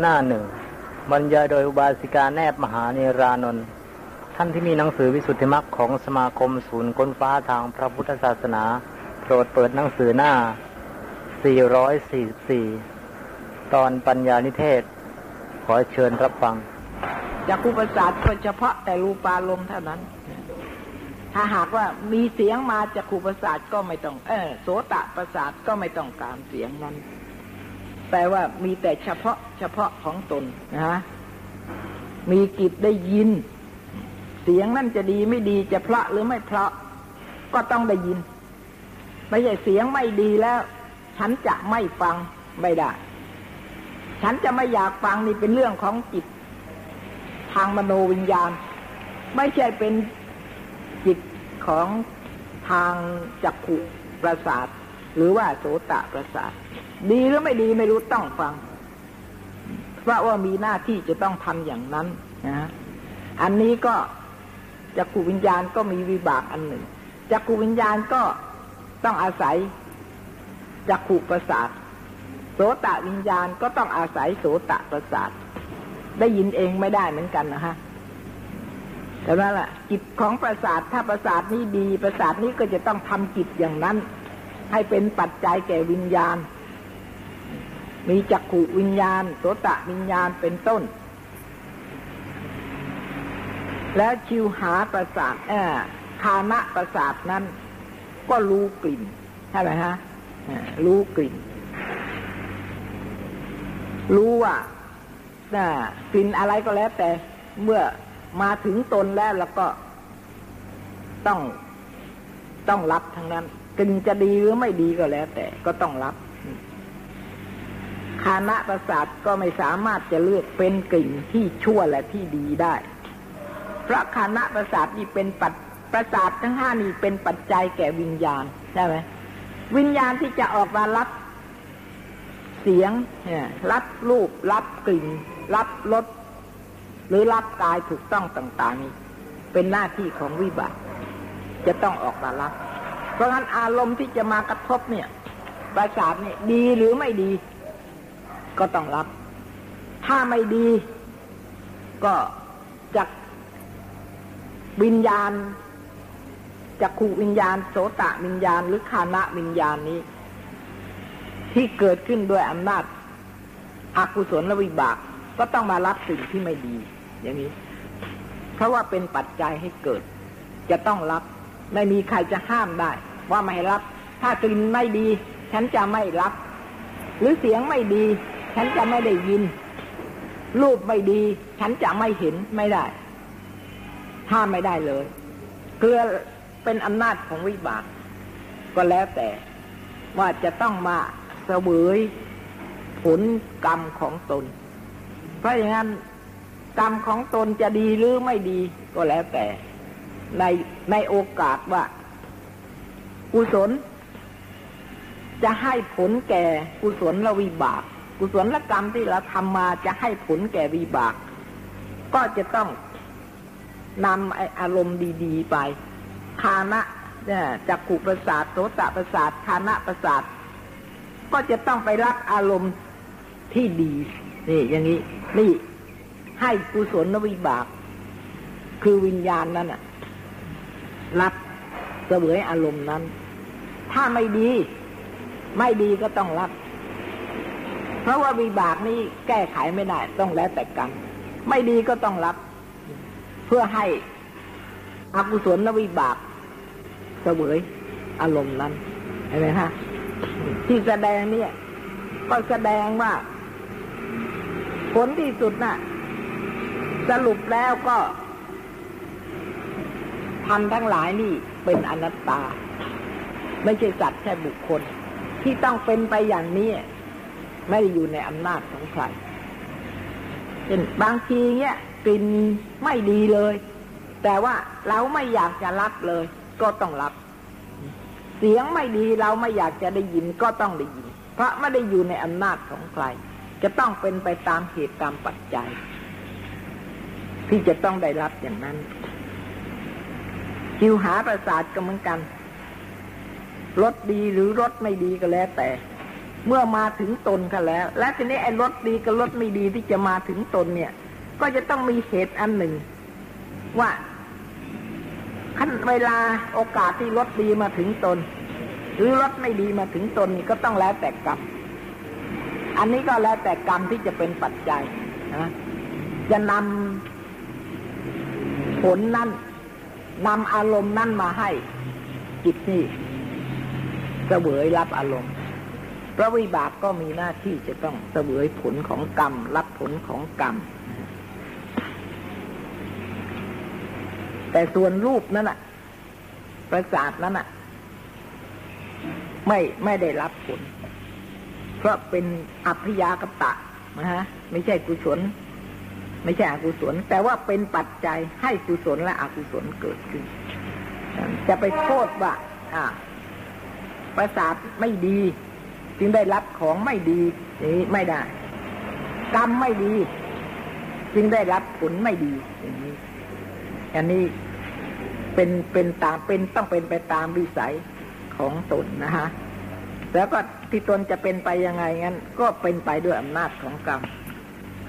หน้าหนึ่งบรรยายโดยอุบาสิกาแนบมหาเนรานนท์ท่านที่มีหนังสือวิสุทธิมรรคของสมาคมศูนย์ค้นฟ้าทางพระพุทธศาสนา โปรดเปิดหนังสือหน้า 444 ตอนปัญญานิเทศ ขอเชิญรับฟังจากอุปสาทก็เฉพาะแต่รูปารมณ์เท่านั้น ถ้าหากว่ามีเสียงมาจากอุปสาทก็ไม่ต้อง เออโสตประสาทก็ไม่ต้องการเสียงนั้น แปลว่ามีแต่เฉพาะเฉพาะของตนนะฮะมีกิจได้ยิน เสียงนั่นจะดีไม่ดีจะเพราะหรือไม่เพราะ ก็ต้องได้ยิน ไม่ใช่เสียงไม่ดีแล้ว ฉันจะไม่ฟังไม่ได้ ฉันจะไม่อยากฟังนี่เป็นเรื่องของจิต ทางมโนวิญญาณ ไม่ใช่เป็นจิตของทางจักขุประสาท หรือว่าโสตประสาท ดีหรือไม่ดีไม่รู้ต้องฟัง เพราะว่ามีหน้าที่จะต้องทำอย่างนั้นนะอันนี้ก็จักขุวิญญาณก็มีวิบากอันหนึ่งจักขุวิญญาณก็ต้องอาศัยจักขุประสาทโสตวิญญาณก็ต้องอาศัยโสตประสาท ได้ยินเองไม่ได้เหมือนกันนะฮะแต่ว่าล่ะจิตของประสาทถ้าประสาทนี้ดี ประสาทนี้ก็จะต้องทำจิตอย่างนั้น ให้เป็นปัจจัยแก่วิญญาณ มีจักขุวิญญาณโสตะวิญญาณเป็นต้น แล้วชิวหาประสาทเออคานะประสาทนั้น ก็รู้กลิ่นใช่ไหมฮะรู้กลิ่น รู้ว่ากลิ่นอะไรก็แล้วแต่เมื่อมาถึงตนแล้วแล้วก็ต้องต้องรับทั้งนั้นกลิ่นจะดีหรือไม่ดีก็แล้วแต่ก็ต้องรับ คานะประสาทก็ไม่สามารถจะเลือกเป็นกลิ่นที่ชั่วและที่ดีได้ เพราะคานะประสาทนี่เป็นปัจประสาททั้งห้านี่เป็นปัจจัยแก่วิญญาณใช่ไหมวิญญาณที่จะออกมารับเสียงรับรูป รับกลิ่น รับรสหรือรับกายถูกต้องต่างๆนี้ เป็นหน้าที่ของวิบากจะต้องออกมารับ เพราะงั้นอารมณ์ที่จะมากระทบเนี่ย ประสาทเนี่ยดีหรือไม่ดี ก็ต้องรับ ถ้าไม่ดี ก็จากวิญญาณจากขูวิญญาณ โสตะวิญญาณ หรือคานะวิญญาณนี้ ที่เกิดขึ้นด้วยอำนาจอากุศลและวิบาก ก็ต้องมารับสิ่งที่ไม่ดี อย่างนี้ เพราะว่าเป็นปัจจัยให้เกิด จะต้องรับ ไม่มีใครจะห้ามได้ ว่าไม่รับ ถ้ากลิ่นไม่ดี ฉันจะไม่รับ หรือเสียงไม่ดี ฉันจะไม่ได้ยิน รูปไม่ดี ฉันจะไม่เห็นไม่ได้ห้ามไม่ได้เลยเกลือเป็นอำนาจของวิบาก ก็แล้วแต่ว่าจะต้องมาเสวยผลกรรมของตน เพราะอย่างนั้นกรรมของตนจะดีหรือไม่ดีก็แล้วแต่ ในในโอกาสว่า กุศล จะให้ผลแก่กุศลละวิบาก กุศลละกรรมที่เราทำมาจะให้ผลแก่วิบาก ก็จะต้องนำอารมณ์ดีๆไปคานะเนี่ยจักขุประสาทโสตประสาทคานะประสาท ก็จะต้องไปรับอารมณ์ที่ดีนี่อย่างนี้ นี่ให้กุศลวิบาก คือวิญญาณนั้นอะรับเสวยอารมณ์นั้น ถ้าไม่ดี ไม่ดีก็ต้องรับ เพราะว่าวิบากนี้แก้ไขไม่ได้ ต้องแล้วแต่กรรม ไม่ดีก็ต้องรับ เพื่อให้อกุศลนวิบากเสวยอารมณ์นั้นเห็นไหมฮะที่แสดงเนี่ย ก็แสดงว่า ผลที่สุดน่ะ สรุปแล้วก็ทำทั้งหลายนี่เป็นอนัตตา ไม่ใช่สัตว์แค่บุคคล ที่ต้องเป็นไปอย่างนี้ ไม่ได้อยู่ในอำนาจของใครเช่นบางทีเนี้ยกลิ่นไม่ดีเลย แต่ว่าเราไม่อยากจะรับเลย ก็ต้องรับ เสียงไม่ดีเราไม่อยากจะได้ยินก็ต้องได้ยิน เพราะไม่ได้อยู่ในอำนาจของใคร จะต้องเป็นไปตามเหตุตามปัจจัย ที่จะต้องได้รับอย่างนั้นจิวหาประสาทก็เหมือนกันรสดีหรือรสไม่ดีก็แล้วแต่ เมื่อมาถึงตนกันแล้ว และทีนี้ไอ้รถดีกับรถไม่ดีที่จะมาถึงตนเนี่ย ก็จะต้องมีเหตุอันหนึ่ง ว่าขั้นเวลาโอกาสที่รถดีมาถึงตน หรือรถไม่ดีมาถึงตนนี่ก็ต้องแล้วแต่กรรมอันนี้ก็แล้วแต่กรรมที่จะเป็นปัจจัยนะจะนำผลนั้นนำอารมณ์นั้นมาให้จิตนี่เสวยรับอารมณ์ พระวิบากก็มีหน้าที่จะต้องเสวยผลของกรรม รับผลของกรรม แต่ส่วนรูปนั้นอะประสาทนั้นอะไม่ไม่ได้รับผล เพราะเป็นอัพยากตะนะฮะ ไม่ใช่กุศล ไม่ใช่อกุศล แต่ว่าเป็นปัจจัยให้กุศลและอกุศลเกิดขึ้น จะไปโทษว่า อ่า ประสาทไม่ดี จึงได้รับของไม่ดีนี้ไม่ได้ กรรมไม่ดี จึงได้รับผลไม่ดีอย่างนี้อันนี้เป็นเป็นตามเป็นต้องเป็นไปตามวิสัยของตนนะฮะแล้วก็ที่ตนจะเป็นไปยังไงงั้น ก็เป็นไปด้วยอำนาจของกรรม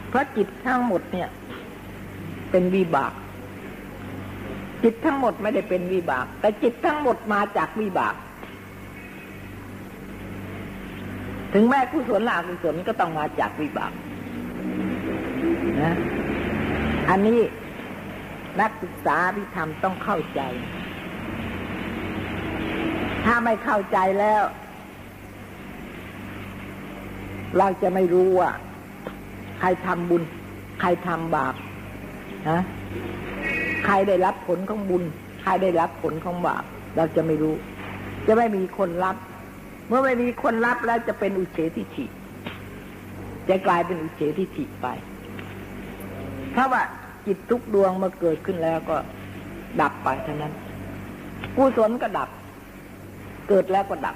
เพราะจิตทั้งหมดเนี่ย เป็นวิบาก จิตทั้งหมดไม่ได้เป็นวิบาก แต่จิตทั้งหมดมาจากวิบาก ถึงแม้กุศลละอกุศลก็ต้องมาจากวิบากนะอันนี้นักศึกษาที่ทำต้องเข้าใจ ถ้าไม่เข้าใจแล้ว เราจะไม่รู้ว่า ใครทำบุญ ใครทำบาปนะใครได้รับผลของบุญ ใครได้รับผลของบาป เราจะไม่รู้ จะไม่มีคนรับ เมื่อไม่มีคนรับแล้วจะเป็นอุเฉทิฐิจะกลายเป็นอุเฉทิฐิไปเพราะว่าจิตทุกดวงมาเกิดขึ้นแล้วก็ดับไปเท่านั้นกุศลก็ดับ เกิดแล้วก็ดับ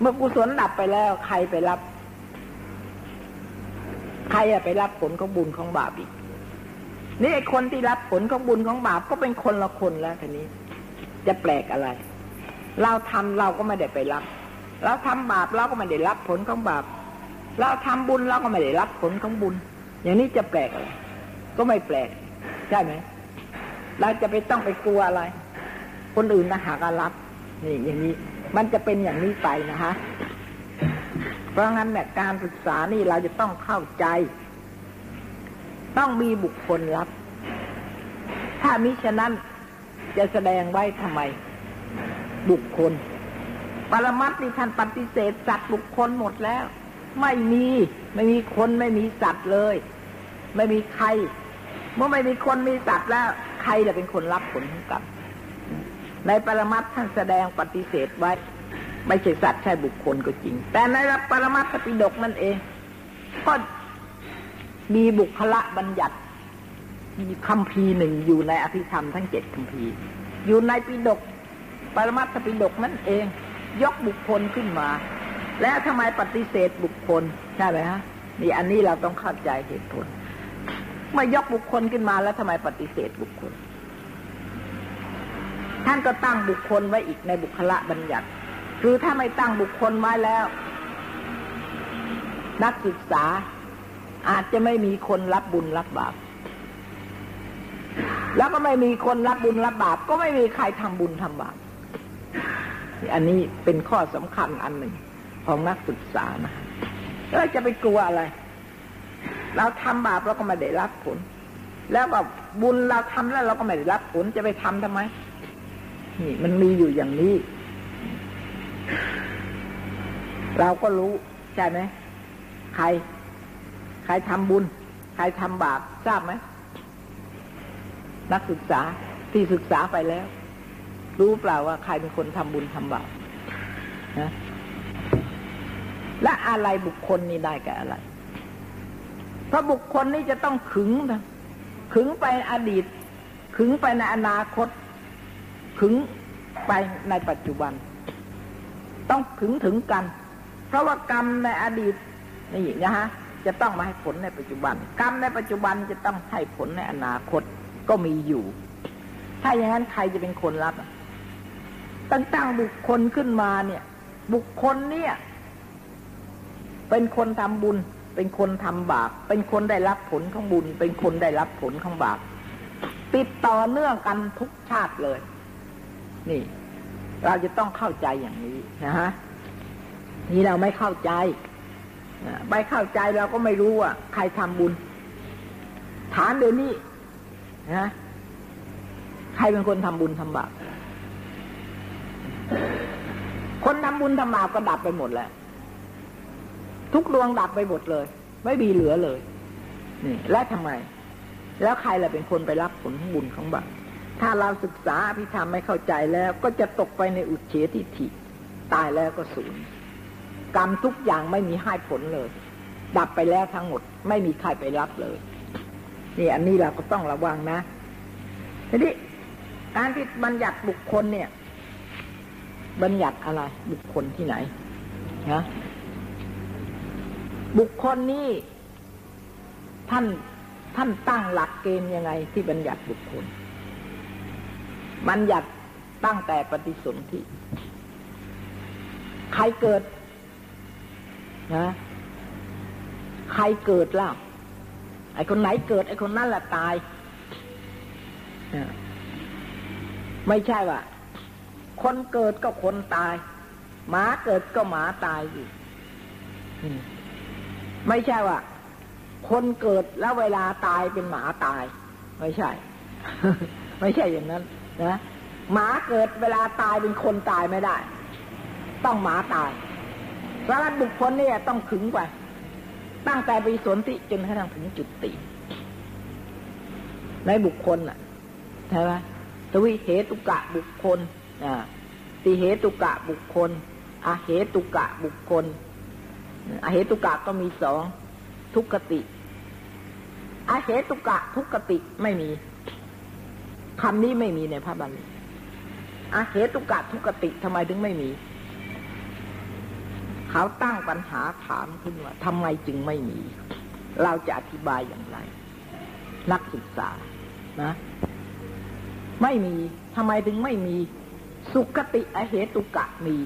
เมื่อกุศลดับไปแล้วใครไปรับ ใครไปรับผลของบุญของบาปอีกนี่ไอ้คนที่รับผลของบุญของบาปก็เป็นคนละคนแล้วทีนี้ จะแปลกอะไร เราทำเราก็ไม่ได้ไปรับ เราทำบาปเราก็ไม่ได้รับผลของบาป เราทำบุญเราก็ไม่ได้รับผลของบุญ อย่างนี้จะแปลกอะไรก็ไม่แปลก ใช่ไหมเราจะไปต้องไปกลัวอะไร คนอื่นนะหากรับนี่อย่างนี้ มันจะเป็นอย่างนี้ไปนะฮะเพราะงั้นเนี่ยการศึกษานี่เราจะต้องเข้าใจ ต้องมีบุคคลรับ ถ้ามิฉะนั้นจะแสดงไว้ทำไม บุคคล ปรมัตนี่ท่านปฏิเสธสัตว์บุคคลหมดแล้ว ไม่มีไม่มีคนไม่มีสัตว์เลย ไม่มีใคร เมื่อไม่มีคนมีสัตว์แล้ว ใครจะเป็นคนรับผลของกรรมในปรมัตท่านแสดงปฏิเสธไว้ ไม่ใช่สัตว์ใช่บุคคลก็จริง แต่ในปรมัตถปิฎกนั่นเองก็มีบุคละบัญญัติมีคำพีหนึ่งอยู่ในอภิธรรมทั้งเจ็ดคำพีอยู่ในปิฎก ปรมัตถปิฎกนั่นเอง ยกบุคคลขึ้นมา แล้วทำไมปฏิเสธบุคคลใช่ไหมฮะนี่อันนี้เราต้องเข้าใจเหตุผลเมื่อยกบุคคลขึ้นมาแล้วทำไมปฏิเสธบุคคล ท่านก็ตั้งบุคคลไว้อีกในบุคละบัญญัติ คือถ้าไม่ตั้งบุคคลไว้แล้ว นักศึกษาอาจจะไม่มีคนรับบุญรับบาป แล้วก็ไม่มีคนรับบุญรับบาป ก็ไม่มีใครทำบุญทำบาป อันนี้เป็นข้อสำคัญอันหนึ่งของนักศึกษานะแล้วจะไปกลัวอะไร เราทำบาปเราก็ไม่ได้รับผล แล้วก็บุญเราทำแล้วเราก็ไม่ได้รับผลจะไปทำทำไม นี่มันมีอยู่อย่างนี้ เราก็รู้ใช่ไหมใคร ใครทำบุญ ใครทำบาปทราบไหมนักศึกษาที่ศึกษาไปแล้ว รู้เปล่าว่าใครเป็นคนทำบุญทำบาปนะและอะไรบุคคลนี้ได้กับอะไร เพราะบุคคลนี้จะต้องขึงนะขึงไปอดีต ขึงไปในอนาคต ขึงไปในปัจจุบัน ต้องขึงถึงกัน เพราะว่ากรรมในอดีตนี่นะฮะจะต้องมาให้ผลในปัจจุบัน กรรมในปัจจุบันจะต้องให้ผลในอนาคตก็มีอยู่ ถ้าอย่างนั้นใครจะเป็นคนรับ ตั้งตั้งบุคคลขึ้นมาเนี่ย บุคคลเนี่ย เป็นคนทำบุญ เป็นคนทำบาปเป็นคนได้รับผลของบุญ เป็นคนได้รับผลของบาปติดต่อเนื่องกันทุกชาติเลย นี่ เราจะต้องเข้าใจอย่างนี้นะฮะนี่เราไม่เข้าใจไม่เข้าใจเราก็ไม่รู้ว่าใครทำบุญถามเดี๋ยวนี้นะใครเป็นคนทำบุญทำบาป คนทำบุญทำบาปก็ดับไปหมดแล้ว ทุกดวงดับไปหมดเลย ไม่มีเหลือเลย นี่ และทำไม แล้วใครล่ะเป็นคนไปรับผลของบุญของบาปถ้าเราศึกษาพิธรรมไม่เข้าใจแล้ว ก็จะตกไปในอุเฉทิฐิตายแล้วก็สูญกรรมทุกอย่างไม่มีให้ผลเลย ดับไปแล้วทั้งหมด ไม่มีใครไปรับเลย นี่อันนี้เราก็ต้องระวังนะทีนี้การที่บัญญัติบุคคลเนี่ย บัญญัติอะไร บุคคลที่ไหนนะบุคคลนี้ท่านท่านตั้งหลักเกณฑ์ยังไง ที่บัญญัติบุคคล บัญญัติตั้งแต่ปฏิสนธิใครเกิดนะใครเกิดล่ะ ไอ้คนไหนเกิด ไอ้คนนั้นแหละตาย ไม่ใช่ว่า คนเกิดก็คนตาย หมาเกิดก็หมาตายอยู่ไม่ใช่ว่า คนเกิดแล้วเวลาตายเป็นหมาตาย ไม่ใช่ ไม่ใช่อย่างนั้น นะหมาเกิดเวลาตายเป็นคนตายไม่ได้ ต้องหมาตายเพราะนั้นบุคคลเนี่ยต้องขึงไปตั้งแต่ไปสนติจนกระทั่งถึงจุดติ ในบุคคลน่ะใช่ไหมทวิเหตุกะบุคคล ติเหตุกะบุคคลอาเหตุกะบุคคลอาเหตุกะก็มีสองทุกขติอาเหตุกะทุกขติไม่มีคำนี้ไม่มีในพระบาลีอาเหตุกะทุกขติทำไมถึงไม่มี เขาตั้งปัญหาถามขึ้นว่าทำไมจึงไม่มี เราจะอธิบายอย่างไร นักศึกษานะ ไม่มีทำไมถึงไม่มี สุขติอเหตุกะมี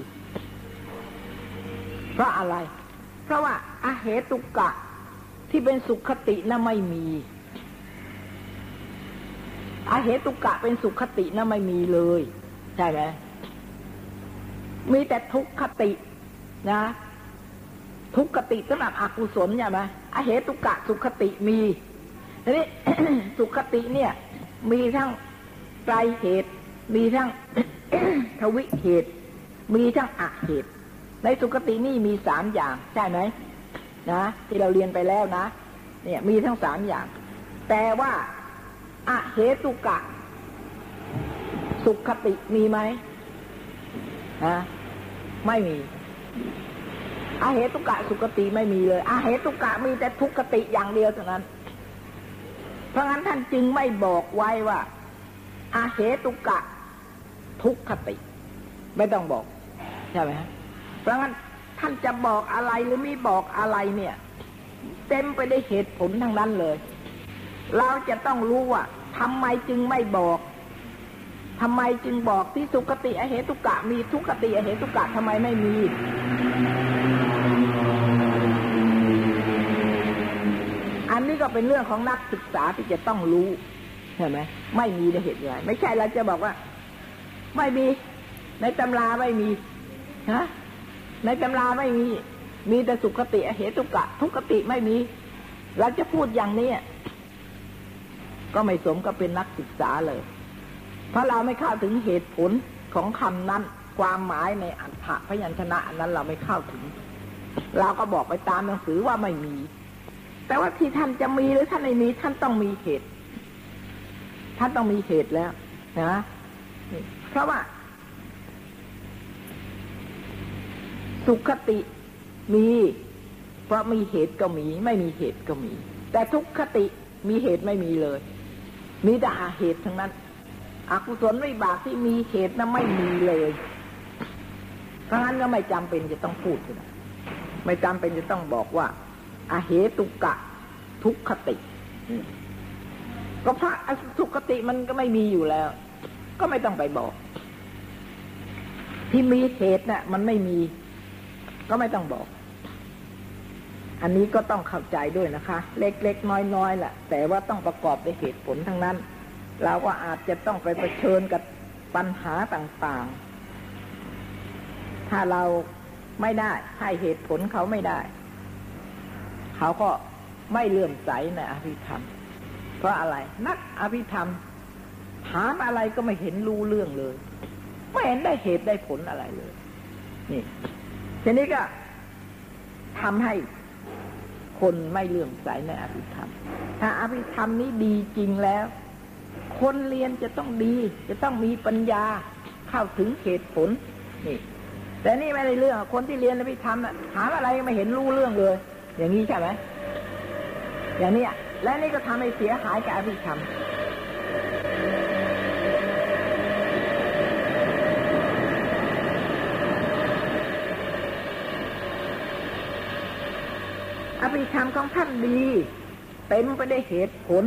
เพราะอะไร เพราะว่าอาเหตุกะที่เป็นสุขติน่ะไม่มีอาเหตุกะเป็นสุขติน่ะไม่มีเลย ใช่ไหมมีแต่ทุกขตินะ ทุกขติสำหรับอกุศลใช่ไหมอเหตุกะสุขติมีทีนี้สุขติเนี่ย มีทั้งไตรเหตุ มีทั้ง ทวิเหตุ มีทั้งอักเหตุ ในสุขตินี่มีสามอย่าง ใช่ไหมนะที่เราเรียนไปแล้วนะ เนี่ย มีทั้งสามอย่าง แต่ว่าอะเหตุกะ สุขติมีไหมนะไม่มีอาเหตุกะสุกติไม่มีเลยอาเหตุกะมีแต่ทุกติอย่างเดียวเท่านั้น เพราะงั้นท่านจึงไม่บอกไว้ว่าอาเหตุกะ ทุกขติ ไม่ต้องบอก ใช่ไหมเพราะงั้นท่านจะบอกอะไรหรือไม่บอกอะไรเนี่ย เต็มไปได้วยเหตุผลทั้งนั้นเลย เราจะต้องรู้ว่าทำไมจึงไม่บอกทำไมจึงบอกที่สุกติอเหตุกะ มีทุกขติอเหตุกะทำไมไม่มี อันนี้ก็เป็นเรื่องของนักศึกษาที่จะต้องรู้ใช่ไหมไม่มีในเหตุอะไรไม่ใช่เราจะบอกว่า ไม่มี ในตำราไม่มีฮะในตำราไม่มี มีแต่สุขติเหตุกะ ทุกขติไม่มีเราจะพูดอย่างนี้ก็ไม่สมกับเป็นนักศึกษาเลย เพราะเราไม่เข้าถึงเหตุผลของคำนั้น ความหมายในอัฏฐพยัญชนะนั้นเราไม่เข้าถึง เราก็บอกไปตามหนังสือว่าไม่มี แต่ว่าที่ท่านจะมีหรือท่านไม่มีท่านต้องมีเหตุ ท่านต้องมีเหตุแล้วนะ เพราะว่า สุขติมี เพราะมีเหตุก็มี ไม่มีเหตุก็มี แต่ทุกขติมีเหตุไม่มีเลย มีแต่อาเหตุทั้งนั้น อกุศลวิบากที่มีเหตุนั้นไม่มีเลยเพราะงั้นก็ไม่จำเป็นจะต้องพูดนะไม่จำเป็นจะต้องบอกว่าอาเหตุกะ ทุกขติก็พระสุขติมันก็ไม่มีอยู่แล้ว ก็ไม่ต้องไปบอก ที่มีเหตุนะ่ะ มันไม่มี ก็ไม่ต้องบอก อันนี้ก็ต้องเข้าใจด้วยนะคะ เล็กๆน้อยๆแหละแต่ว่าต้องประกอบด้วยเหตุผลทั้งนั้น เราก็อาจจะต้องไปเผชิญกับปัญหาต่างๆ ถ้าเราไม่ได้ให้เหตุผลเขาไม่ได้ เขาก็ไม่เลื่อมใสในอภิธรรม เพราะอะไร นักอภิธรรม ถามอะไรก็ไม่เห็นรู้เรื่องเลย ไม่เห็นได้เหตุได้ผลอะไรเลย นี่ทีนี้ก็ทำให้คนไม่เลื่อมใสในอภิธรรม ถ้าอภิธรรมนี้ดีจริงแล้ว คนเรียนจะต้องดี จะต้องมีปัญญาเข้าถึงเหตุผล นี่ แต่นี่ไม่ได้เรื่อง คนที่เรียนอภิธรรมถามอะไรไม่เห็นรู้เรื่องเลย อย่างนี้ใช่ไหมอย่างนี้และนี่ก็ทำให้เสียหายกับอภิธรรม อภิธรรมของท่านดี เต็มไปได้วยเหตุผล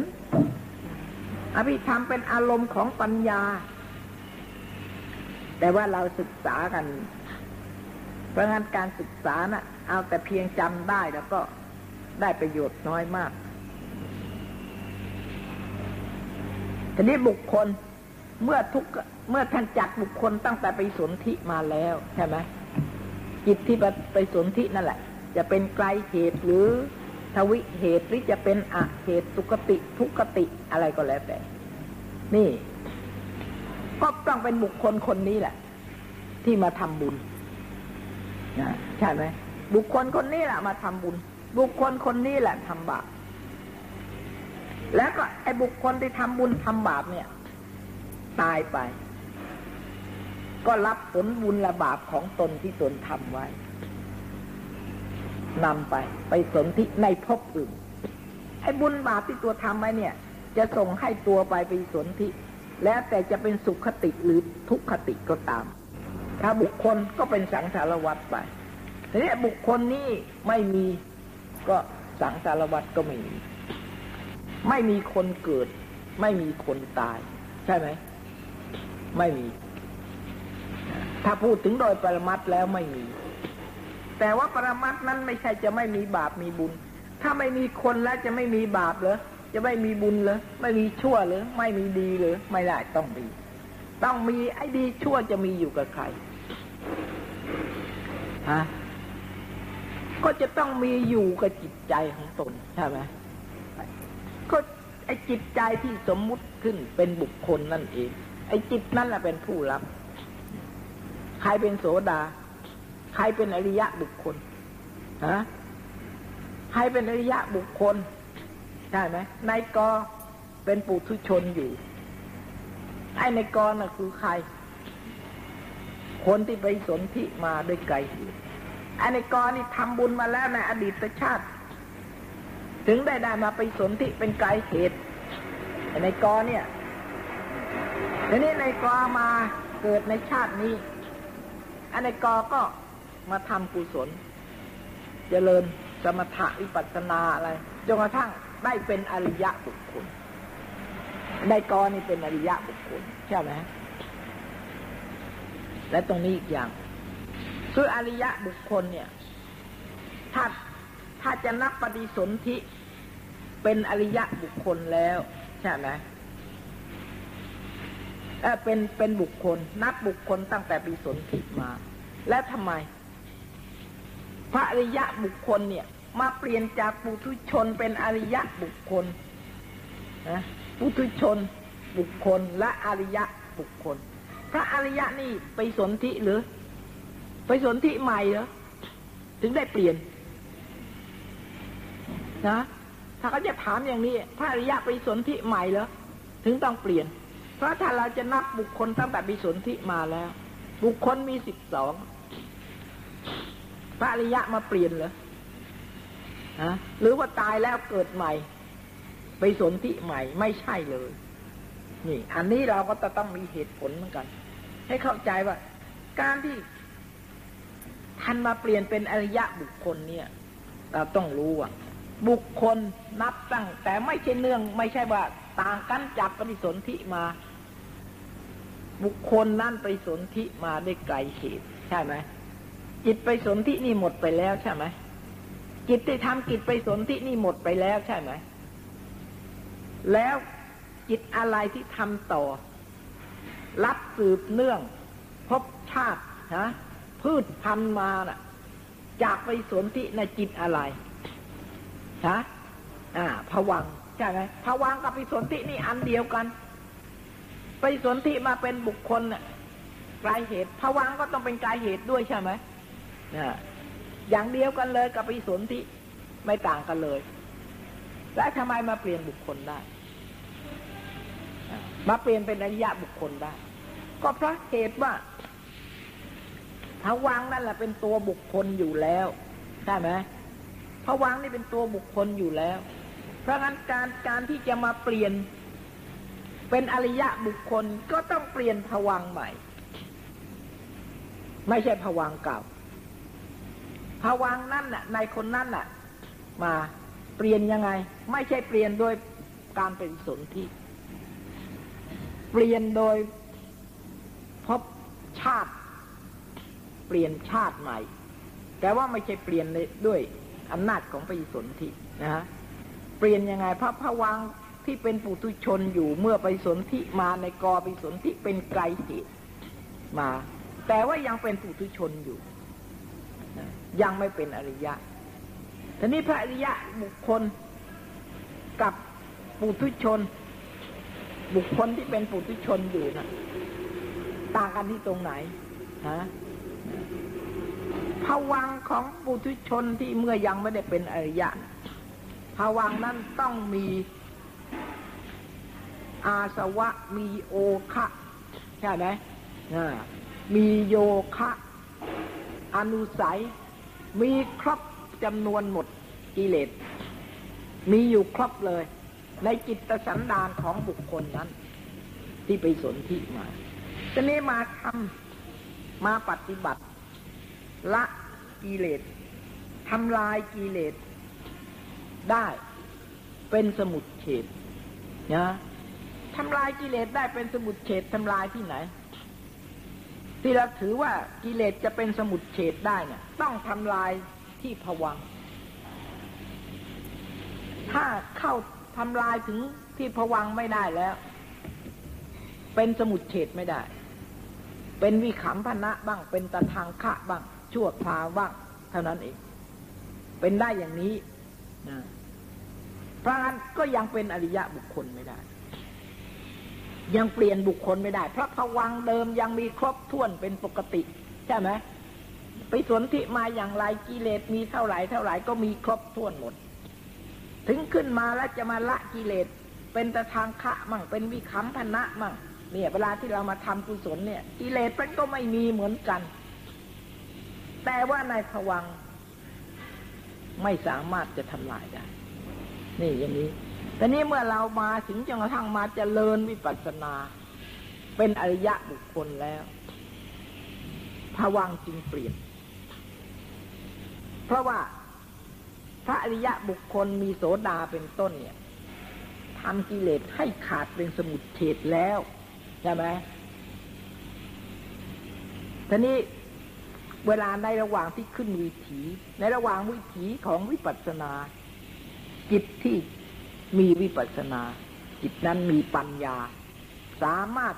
อภิธรรมเป็นอารมณ์ของปัญญา แต่ว่าเราศึกษากัน เพราะงั้นการศึกษานะ่ะ เอาแต่เพียงจำได้แล้วก็ได้ประโยชน์น้อยมากทีนี้บุคคลเมื่อทุกเมื่อท่านจัดบุคคลตั้งแต่ไปสนธิมาแล้วใช่ไหมจิตที่ไปสนธินั่นแหละ จะเป็นไกลเหตุหรือทวิเหตุหรือจะเป็นอะเหตุสุกติทุกติอะไรก็แล้วแต่ นี่ ก็ต้องเป็นบุคคลคนนี้แหละ ที่มาทำบุญนะใช่ไหมบุคคลคนนี้แหละมาทำบุญ บุคคลคนนี้แหละทำบาปแล้วก็ไอ้บุคคลที่ทำบุญทำบาปเนี่ย ตายไป ก็รับผลบุญและบาปของตนที่ตนทำไว้ นำไป ไปสนธิในภพอื่นไอ้บุญบาปที่ตัวทำไว้เนี่ย จะส่งให้ตัวไปไปสนธิแล้วแต่จะเป็นสุขคติหรือทุกขติก็ตาม ถ้าบุคคลก็เป็นสังสารวัตรไปทีนี้บุคคลนี้ไม่มีก็สังสารวัตรก็ไม่มี ไม่มีคนเกิด ไม่มีคนตาย ใช่ไหม ไม่มี ถ้าพูดถึงโดยปรมัตแล้วไม่มี แต่ว่าปรมัตนั้นไม่ใช่จะไม่มีบาปมีบุญ ถ้าไม่มีคนแล้วจะไม่มีบาปเหรอจะไม่มีบุญเหรอไม่มีชั่วหรอไม่มีดีหรอไม่ได้ต้องมี ต้องมีไอ้ดีชั่วจะมีอยู่กับใครฮะก็จะต้องมีอยู่กับจิตใจของตนใช่ไหมก็ไอ้จิตใจที่สมมุติขึ้นเป็นบุคคลนั่นเอง ไอ้จิตนั่นแหละเป็นผู้รับ ใครเป็นโสดา ใครเป็นอริยะบุคคลฮะใครเป็นอริยะบุคคลใช่ไหมนายกเป็นปุถุชนอยู่ไอ้นายกน่ะคือใคร คนที่ไปสนธิมาด้วยไกลไอ้นายกนี่ทำบุญมาแล้วในอดีตชาติ ถึงได้ได้มาไปสนธิเป็นไกลเหตุไอ้นายกเนี่ยทีนี้นายกมาเกิดในชาตินี้อันในกก็ มาทำกุศล เจริญสมถะวิปัสสนาอะไรจนกระทั่งได้เป็นอริยะบุคคลได้กอนี่เป็นอริยะบุคคลใช่ไหมและตรงนี้อีกอย่างคืออริยะบุคคลเนี่ย ถ้าถ้าจะนับปฏิสนธิเป็นอริยะบุคคลแล้วใช่ไหมเออเป็นเป็นบุคคล นับบุคคลตั้งแต่ปีสนธิมา และทำไม พระอริยะบุคคลเนี่ย มาเปลี่ยนจากปุถุชนเป็นอริยะบุคคลนะปุถุชนบุคคลและอริยะบุคคล พระอริยะนี่ไปสนธิหรือ ไปสนธิใหม่เหรอถึงได้เปลี่ยนนะถ้าเขาจะถามอย่างนี้ พระอริยะไปสนธิใหม่เหรอถึงต้องเปลี่ยน เพราะถ้าเราจะนับบุคคลตั้งแต่ไปสนธิมาแล้ว บุคคลมีสิบสอง พระอริยะมาเปลี่ยนเหรอฮะหรือว่าตายแล้วเกิดใหม่ ไปสนธิใหม่ไม่ใช่เลย นี่ อันนี้เราก็จะต้องมีเหตุผลเหมือนกัน ให้เข้าใจว่า การที่ท่านมาเปลี่ยนเป็นอริยะบุคคลเนี่ย เราต้องรู้ว่าบุคคลนับตั้ง แต่ไม่ใช่เนื่อง ไม่ใช่ว่า ต่างกันจากปฏิสนธิมา บุคคลนั่นไปสนธิมาได้ไกลเหตุใช่ไหม จิตไปสนธินี่หมดไปแล้วใช่ไหมจิตที่ทำกิจไปสนที่นี่หมดไปแล้วใช่ไหม แล้วจิตอะไรที่ทำต่อ รับสืบเนื่องพบชาติฮะพืชพันมาน่ะ จากไปสนที่ในจิตอะไรฮะอ่าผวังใช่ไหมผวังกับไปสนที่นี่อันเดียวกัน ไปสนที่มาเป็นบุคคลน่ะกลายเหตุผวังก็ต้องเป็นกลายเหตุด้วยใช่ไหม นะอย่างเดียวกันเลยกับไปสนที่ไม่ต่างกันเลย แล้วทำไมมาเปลี่ยนบุคคลได้ มาเปลี่ยนเป็นอริยะบุคคลได้ ก็เพราะเหตุว่าผวังนั่นแหละเป็นตัวบุคคลอยู่แล้วใช่ไหมผวังนี่เป็นตัวบุคคลอยู่แล้ว เพราะงั้นการการที่จะมาเปลี่ยน เป็นอริยะบุคคลก็ต้องเปลี่ยนผวังใหม่ ไม่ใช่ผวังเก่า ผวังนั่นน่ะในคนนั่นน่ะ มาเปลี่ยนยังไง ไม่ใช่เปลี่ยนโดยการเป็นสนที่เปลี่ยนโดยพบชาติ เปลี่ยนชาติใหม่ แต่ว่าไม่ใช่เปลี่ยนด้วยอำนาจของปฏิสนธินะฮะเปลี่ยนยังไงพระพวังที่เป็นปุถุชนอยู่เมื่อไปสนธิมาในกอไปสนธิเป็นไกลเหตุมา แต่ว่ายังเป็นปุถุชนอยู่ ยังไม่เป็นอริยะทีนี้พระอริยะบุคคลกับปุถุชน บุคคลที่เป็นปุถุชนอยู่นะต่างกันที่ตรงไหนฮะภวังของปุถุชนที่เมื่อยังไม่ได้เป็นอริยะภวังนั้นต้องมีอาสวะมีโอคะใช่ไหมมีโยคะ อนุสัย มีครบจำนวนหมดกิเลส มีอยู่ครบเลย ในจิตสันดานของบุคคลนั้น ที่ไปสนที่มาทีนี้มาทำมาปฏิบัติ ละกิเลสทำลายกิเลสได้เป็นสมุดเฉดนะทำลายกิเลสได้เป็นสมุดเฉดทำลายที่ไหน ที่เราถือว่ากิเลสจะเป็นสมุดเฉดได้เนี่ย ต้องทำลายที่ผวัง ถ้าเข้าทำลายถึงที่ผวังไม่ได้แล้ว เป็นสมุดเฉดไม่ได้ เป็นวิขำพนะบ้าง เป็นตะทางคะบ้าง ชั่วคราวบ้าง เท่านั้นเอง เป็นได้อย่างนี้นะเพราะงั้นก็ยังเป็นอริยะบุคคลไม่ได้ ยังเปลี่ยนบุคคลไม่ได้ เพราะผวังเดิมยังมีครบถ้วนเป็นปกติ ใช่ไหมไปสนธิมาอย่างไรกิเลสมีเท่าไหร่เท่าไหร่ก็มีครบถ้วนหมด ถึงขึ้นมาแล้วจะมาละกิเลส เป็นตะทางคะมั่งเป็นวิคัมพนะมั่งเนี่ยเวลาที่เรามาทำกุศลเนี่ย กิเลสมันก็ไม่มีเหมือนกัน แต่ว่าในผวังไม่สามารถจะทำลายได้ นี่อย่างนี้ แต่นี้เมื่อเรามาถึงจนกระทั่งมาจเจริญวิปัสสนา เป็นอริยะบุคคลแล้วผวังจึงเปลี่ยน เพราะว่าพระอริยะบุคคลมีโสดาเป็นต้นเนี่ยทำกิเลสให้ขาดเป็นสมุดเฉดแล้วใช่ไหมทีนี้เวลาในระหว่างที่ขึ้นวิถี ในระหว่างวิถีของวิปัสสนา จิตที่ มีวิปัสสนา จิตนั้นมีปัญญา สามารถ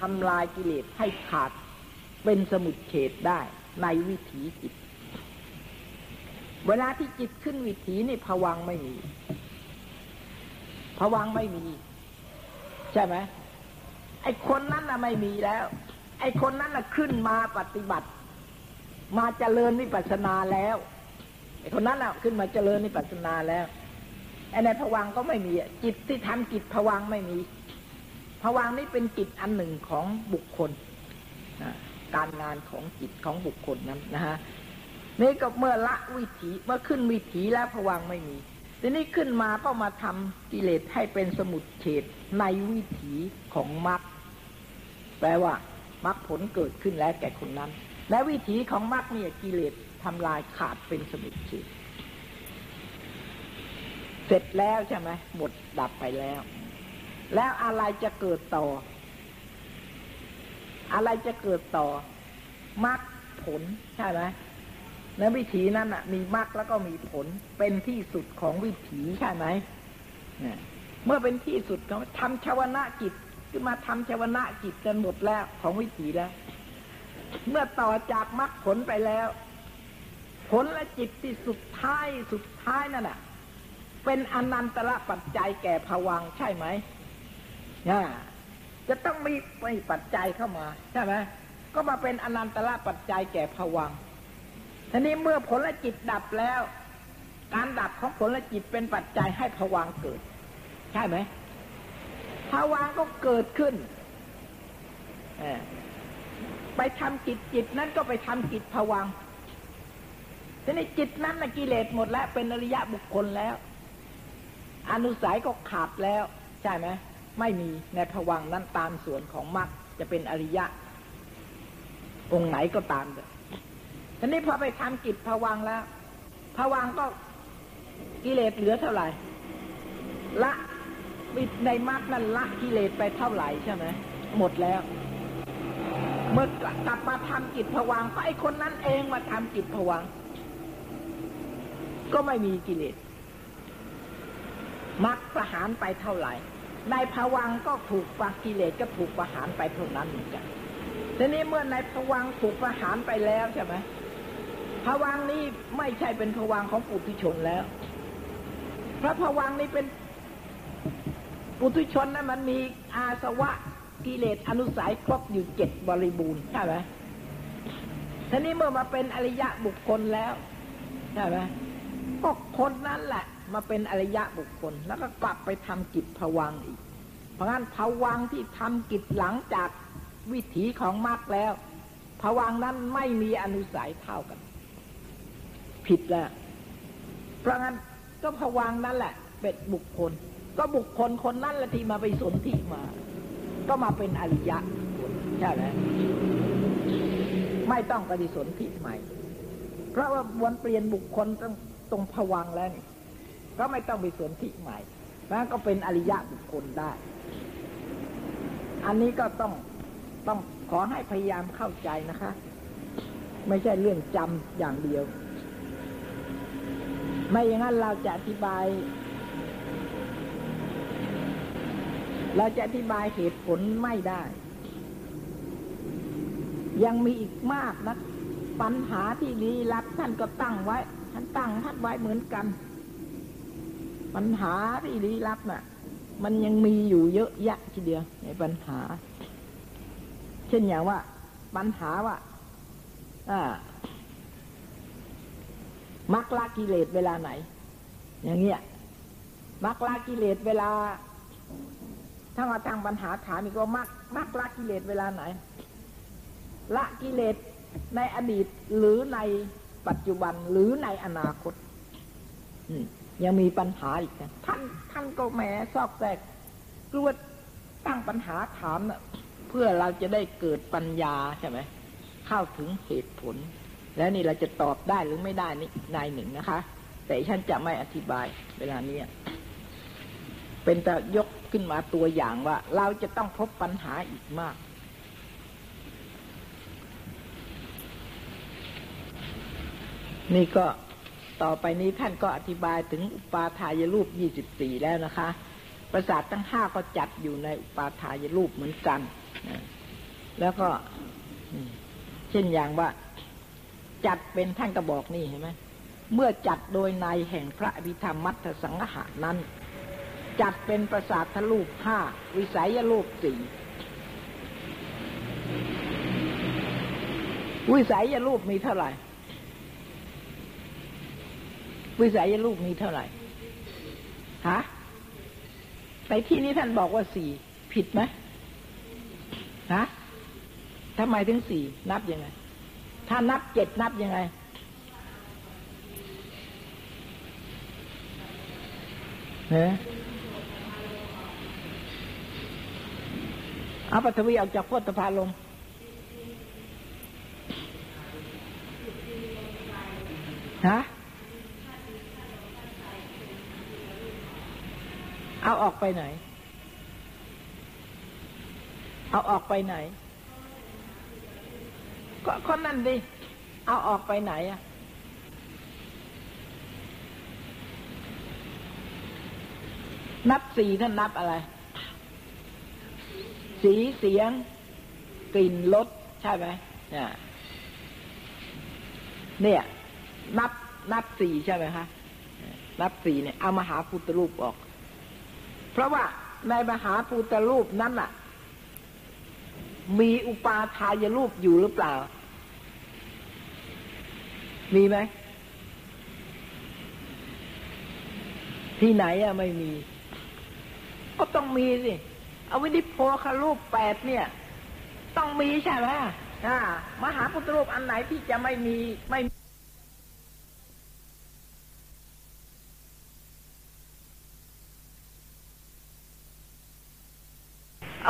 ทำลายกิเลสให้ขาดเป็นสมุดเฉดได้ในวิถีจิต เวลาที่จิตขึ้นวิถีนี่ผวังไม่มีผวังไม่มี ใช่ไหมไอ้คนนั้นน่ะไม่มีแล้ว ไอ้คนนั้นน่ะขึ้นมาปฏิบัติ มาเจริญวิปัสสนาแล้วไอ้คนนั้นน่ะขึ้นมาเจริญวิปัสสนาแล้ว ไอ้ในผวังก็ไม่มีจิตที่ทำกิจผวังไม่มีผวังนี่เป็นกิจอันหนึ่งของบุคคลการงานของจิตของบุคคลนั้นนะฮะนี่ก็เมื่อละวิถีเมื่อขึ้นวิถีแล้วผวังไม่มีทีนี้ขึ้นมาก็มาทำกิเลสให้เป็นสมุดเฉดในวิถีของมรรคแปลว่ามรรคผลเกิดขึ้นแล้วแก่คนนั้น และวิถีของมรรคเนี่ยกิเลสทำลายขาดเป็นสมุดเฉด เสร็จแล้วใช่ไหมหมดดับไปแล้ว แล้วอะไรจะเกิดต่อ อะไรจะเกิดต่อมรรคผลใช่ไหมในวิถีนั้นอะ มีมรรคแล้วก็มีผลเป็นที่สุดของวิถีใช่ไหมเมื่อเป็นที่สุดของทำชาวนะจิตขึ้นมาทำชาวนะจิตกันหมดแล้วของวิถีแล้ว เมื่อต่อจากมรรคผลไปแล้ว ผลและจิตที่สุดท้ายสุดท้ายนั่นแหะ เป็นอนันตระปัจจัยแก่ภวังใช่ไหมนี่ยจะต้องมีมีปัจจัยเข้ามาใช่ไหมก็มาเป็นอนันตระปัจจัยแก่ภวังทีนี้เมื่อผลและจิตดับแล้ว การดับของผลและจิตเป็นปัจจัยให้ภวังเกิด ใช่ไหมภวังก็เกิดขึ้น ไปทำจิตจิตนั้นก็ไปทำจิตภวังทีนี้จิตนั้นนะกิเลสหมดแล้วเป็นอริยะบุคคลแล้ว อนุสัยก็ขาดแล้ว ใช่ไหมไม่มีในภวังนั้นตามส่วนของมรรคจะเป็นอริยะ องค์ไหนก็ตามเลยทีนี้พอไปทำกิจภวังแล้วภวังก็กิเลสเหลือเท่าไหร่ ละในมรรคนั้นละกิเลสไปเท่าไหร่ใช่ไหมหมดแล้ว เมื่อกลับมาทำกิจภวังก็ไอคนนั้นเองมาทำกิจภวังก็ไม่มีกิเลส มรรคประหารไปเท่าไหร่ ในภวังก็ถูกปกิเลสก็ถูกประหารไปเท่านั้นเหมือนกันทีนี้เมื่อในภวังถูกประหารไปแล้วใช่ไหมภวังนี้ไม่ใช่เป็นภวังของปุถุชนแล้วเพราะภวังนี้เป็นปุถุชนนั้นมันมีอาสวะกิเลสอนุสัยครบอยู่เจ็ดบริบูรณ์ใช่ไหมทีนี้เมื่อมาเป็นอริยะบุคคลแล้วใช่ไหมก็คนนั้นแหละ มาเป็นอริยะบุคคล แล้วก็กลับไปทำกิจผวังอีก เพราะงั้นผวังที่ทำกิจหลังจากวิถีของมรรคแล้วผวังนั้นไม่มีอนุสัยเท่ากัน ผิดแล้ว เพราะงั้นก็ผวังนั้นแหละ เป็นบุคคล ก็บุคคลคนนั้นละที่มาไปสนที่มา ก็มาเป็นอริยะใช่ไหมไม่ต้องปฏิสนธิใหม่ เพราะว่าวนเปลี่ยนบุคคลต้องตรงผวังแล้วนี่ ก็ไม่ต้องไปสวนที่ใหม่แล้วก็เป็นอริยะบุคคลได้ อันนี้ก็ต้องต้องขอให้พยายามเข้าใจนะคะ ไม่ใช่เรื่องจำอย่างเดียว ไม่อย่างนั้นเราจะอธิบาย เราจะอธิบายเหตุผลไม่ได้ ยังมีอีกมากนะปัญหาที่ลี้ลับท่านก็ตั้งไว้ ท่านตั้งท่านไว้เหมือนกัน ปัญหาที่ลี้ลับน่ะ มันยังมีอยู่เยอะแยะทีเดียวในปัญหา เช่นอย่างว่า ปัญหาว่าอ่ามักละกิเลสเวลาไหน อย่างเงี้ยมักละกิเลสเวลา ถ้ามาทางปัญหาถามอีกว่ามักมักละกิเลสเวลาไหน ละกิเลสในอดีตหรือในปัจจุบันหรือในอนาคต ยังมีปัญหาอีกนะท่านท่านก็แหมซอกแซกกลัวตั้งปัญหาถามนะเพื่อเราจะได้เกิดปัญญาใช่ไหมเข้าถึงเหตุผล แล้วนี่เราจะตอบได้หรือไม่ได้นี่นายหนึ่งนะคะ แต่ฉันจะไม่อธิบายเวลานี้เป็นแต่ยกขึ้นมาตัวอย่างว่า เราจะต้องพบปัญหาอีกมาก นี่ก็ ต่อไปนี้ท่านก็อธิบายถึงอุปาทายรูปยี่สิบสี่แล้วนะคะ ประสาททั้งห้าก็จัดอยู่ในอุปาทายรูปเหมือนกัน แล้วก็เช่นอย่างว่าจัดเป็นท่านก็บอกนี่เห็นไหมเมื่อจัดโดยในแห่งพระอภิธรรมมัทสังหะนั้น จัดเป็นประสาททรูปห้าวิสัยรูปสี่วิสัยรูปมีเท่าไหร่ วิสัยลูกมีเท่าไหร่ฮะในที่นี้ท่านบอกว่าสี่ผิดไหมฮะทำไมถึงสี่นับยังไง ถ้านับเจ็ดนับยังไง เนะเอาปัทวีออกจากพุทธพาลงฮะ เอาออกไปไหน เอาออกไปไหน ก็คนนั้นดิ เอาออกไปไหนอะ นับสีท่านนับอะไร สีเสียง กลิ่นรสใช่ไหมเนี่ยเนี่ย นับนับสีใช่ไหมคะ นับสีเนี่ย เอามาหาพุทธรูปออก เพราะว่าในมหาพุทธรูปนั้นน่ะ มีอุปาทายรูปอยู่หรือเปล่า มีไหม ที่ไหนอะไม่มี ก็ต้องมีสิเอาวินิโพคารูปแปดเนี่ย ต้องมีใช่ไหมอ่ามหาพุทธรูปอันไหนที่จะไม่มีไม่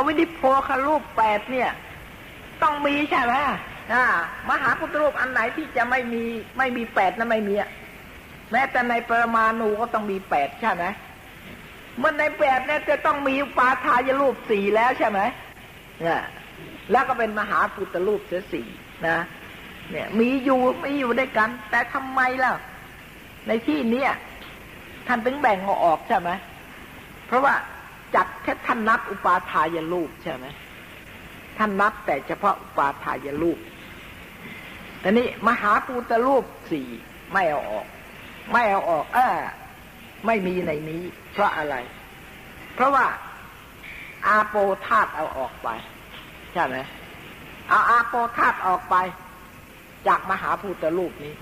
วินิโพครูปแปดเนี่ย ต้องมีใช่ไหมอ่ามหาพุทธรูปอันไหนที่จะไม่มีไม่มีแปดนะไม่มีแม้แต่ในปรมาณูก็ต้องมีแปดใช่ไหมเมื่อในแปดเนี่ยจะต้องมีปาทายรูปสี่แล้วใช่ไหมเนี่ยแล้วก็เป็นมหาพุทธรูปเสียสี่นะ เนี่ย มีอยู่มีอยู่ด้วยกัน แต่ทำไมล่ะ ในที่เนี้ยท่านถึงแบ่งออกใช่ไหมเพราะว่า จัดแค่ท่านนับอุปาทายรูปใช่ไหมท่านนับแต่เฉพาะอุปาทายรูปแต่นี้มหาปูตรูปสี่ไม่เอาออก ไม่เอาออก เออไม่มีในนี้ เพราะอะไร เพราะว่า อาโปธาตเอาออกไป ใช่ไหมเอาอาโปธาตออกไป จากมหาภูตรูปนี้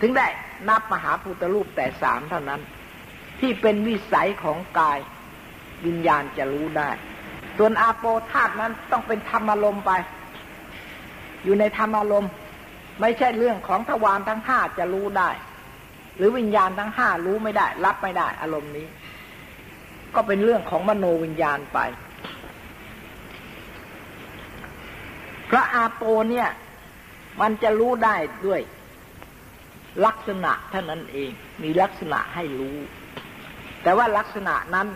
ถึงได้นับมหาภูตรูปแต่สามเท่านั้น ที่เป็นวิสัยของกาย วิญญาณจะรู้ได้ ส่วนอาโปธาตุนั้นต้องเป็นธรรมอารมณ์ไป อยู่ในธรรมอารมณ์ ไม่ใช่เรื่องของทวารทั้งห้าจะรู้ได้ หรือวิญญาณทั้งห้ารู้ไม่ได้ รับไม่ได้ อารมณ์นี้ ก็เป็นเรื่องของมโนวิญญาณไปพระอาโปเนี่ย มันจะรู้ได้ด้วย ลักษณะเท่านั้นเอง มีลักษณะให้รู้ แต่ว่าลักษณะนั้น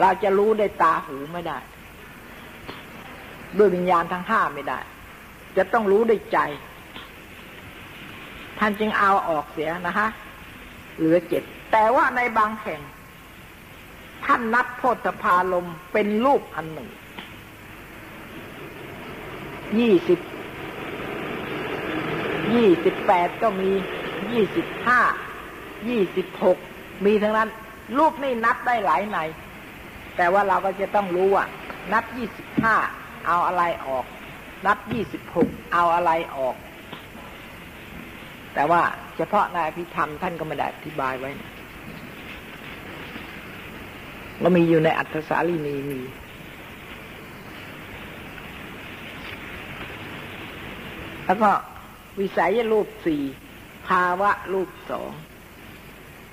เราจะรู้ได้ตาหูไม่ได้ ด้วยวิญญาณทั้งห้าไม่ได้ จะต้องรู้ได้ใจ ท่านจึงเอาออกเสียนะฮะเหลือเจ็ดแต่ว่าในบางแห่ง ท่านนับโพธพาลมเป็นรูปอันหนึ่งยี่สิบยี่สิบแปดก็มียี่สิบห้ายี่สิบหกมีทั้งนั้น รูปนี่นับได้หลายใน แต่ว่าเราก็จะต้องรู้ว่า นับยี่สิบห้าเอาอะไรออก นับยี่สิบหกเอาอะไรออก แต่ว่าเฉพาะในายพิธรรมท่านก็ไม่ได้อธิบายไว้นะก็มีอยู่ในอัตสาลีนีมีแล้วก็วิสัยรูปสี่ภาวะรูปสอง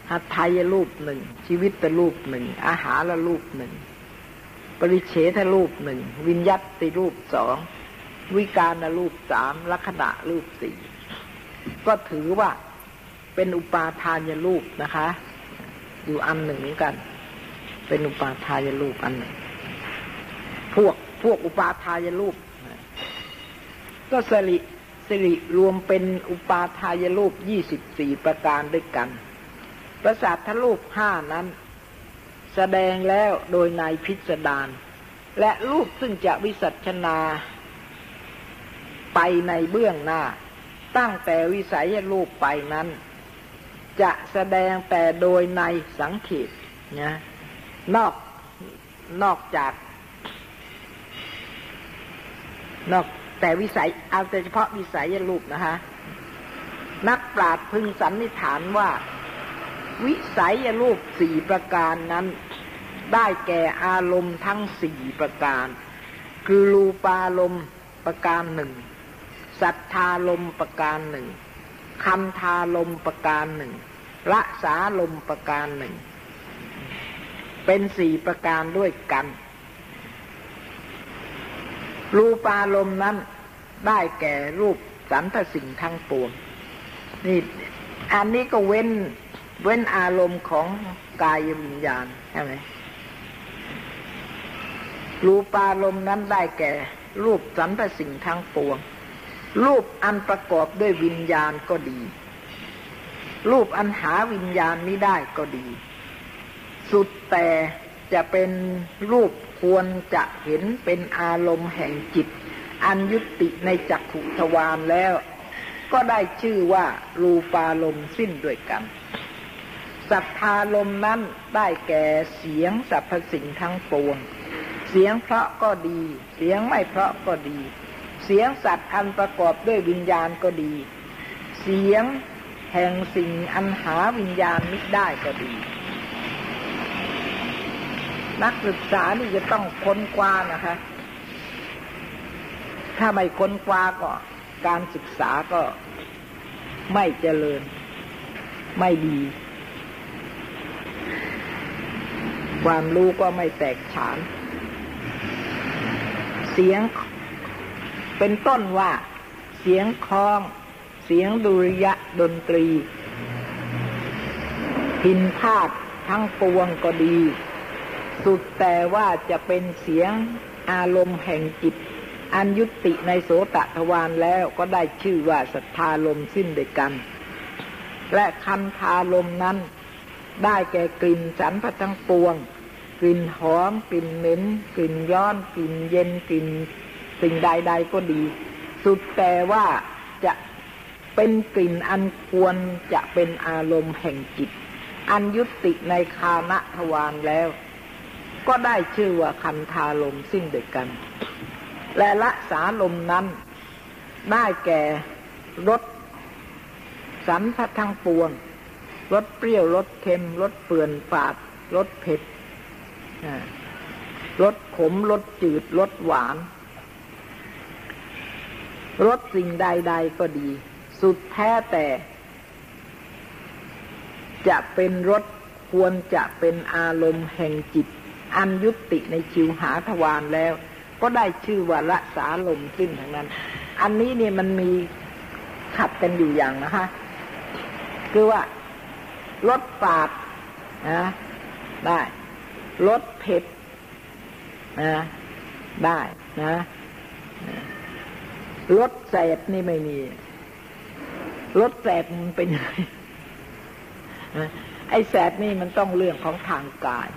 หัตถยรูปหนึ่ง ชีวิตตรูปหนึ่ง อาหารละรูปหนึ่ง ปริเฉทรูปหนึ่ง วิญญัติรูปสอง วิการรูปสามลักษณะรูปสี่ก็ถือว่าเป็นอุปาทานรูปนะคะ อยู่อันหนึ่งกัน เป็นอุปาทานรูปอันหนึ่ง พวกพวกอุปาทานรูปก็สริสิริรวมเป็นอุปาทายรูปยี่สิบสี่ประการด้วยกัน ประสาททรูปห้านั้น แสดงแล้วโดยในพิสดารและรูปซึ่งจะวิสัชนา ไปในเบื้องหน้า ตั้งแต่วิสัยรูปไปนั้น จะแสดงแต่โดยในสังเขตนะนอกนอกจาก นอกแต่วิสัยเอาแต่เฉพาะวิสัยรูปนะคะนักปราชญ์พึงสันนิษฐานว่า วิสัยรูปสี่ประการนั้น ได้แก่อารมณ์ทั้งสี่ประการ คือรูปารมณ์ประการหนึ่งสัทธารมณ์ประการหนึ่งคันธารมณ์ประการหนึ่งละสาลมประการหนึ่ง เป็นสี่ประการด้วยกัน รูปารมณ์นั้นได้แก่รูปสันทสิ่งทั้งปวงนี่อันนี้ก็เว้น เว้นอารมณ์ของกายวิญญาณใช่ไหมรูปารมณ์นั้นได้แก่ รูปสรรพสิ่งทั้งปวง รูปอันประกอบด้วยวิญญาณก็ดี รูปอันหาวิญญาณไม่ได้ก็ดี สุดแต่จะเป็นรูปควรจะเห็นเป็นอารมณ์แห่งจิต อันยุติในจักขุทวารแล้ว ก็ได้ชื่อว่ารูปารมณ์สิ้นด้วยกัน สัทธาลมนั้นได้แก่เสียงสรรพสิ่งทั้งปวง เสียงเพราะก็ดี เสียงไม่เพราะก็ดี เสียงสัตว์อันประกอบด้วยวิญญาณก็ดี เสียงแห่งสิ่งอันหาวิญญาณมิได้ก็ดี นักศึกษานี่จะต้องค้นคว้านะคะ ถ้าไม่ค้นคว้าก็การศึกษาก็ไม่เจริญ ไม่ดี ความรู้ก็ไม่แตกฉาน เสียงเป็นต้นว่า เสียงคลอง เสียงดุริยะดนตรี พินพาดทั้งปวงก็ดี สุดแต่ว่าจะเป็นเสียงอารมณ์แห่งจิต อันยุติในโสตะทวารแล้วก็ได้ชื่อว่าสัทธาลมสิ้นเดกัน และคันธาลมนั้น ได้แก่กลิ่นสันพัทั้งปวง กลิ่นหอม กลิ่นเหม็น กลิ่นย้อน กลิ่นเย็น กลิ่นสิ่งใด ๆ ก็ดี สุดแต่ว่าจะเป็นกลิ่นอันควรจะเป็นอารมณ์แห่งจิต อันยุติในคานะทวารแล้ว ก็ได้ชื่อว่าคันธาลมสิ้นเดียกัน และละสาลมนั้น ได้แก่รสสันพัทั้งปวง รสเปรี้ยวรสเค็มรสเปื่อนฝาดรสเผ็ดรสขมรสจืดรสหวานรสสิ่งใด ๆ ก็ดี สุดแท้แต่ จะเป็นรสควรจะเป็นอารมณ์แห่งจิต อันยุติในชิวหาทวารแล้ว ก็ได้ชื่อว่าละสาลมสิ้นทั้งนั้น อันนี้เนี่ยมันมีขัดกันอยู่อย่างนะคะ คือว่า รสฝาดนะได้รสเผ็ดนะได้นะรสแสบนี่ไม่มีรสแสบมันเป็นยังไงไอ้แสบนี่มันต้องเรื่องของทางกาย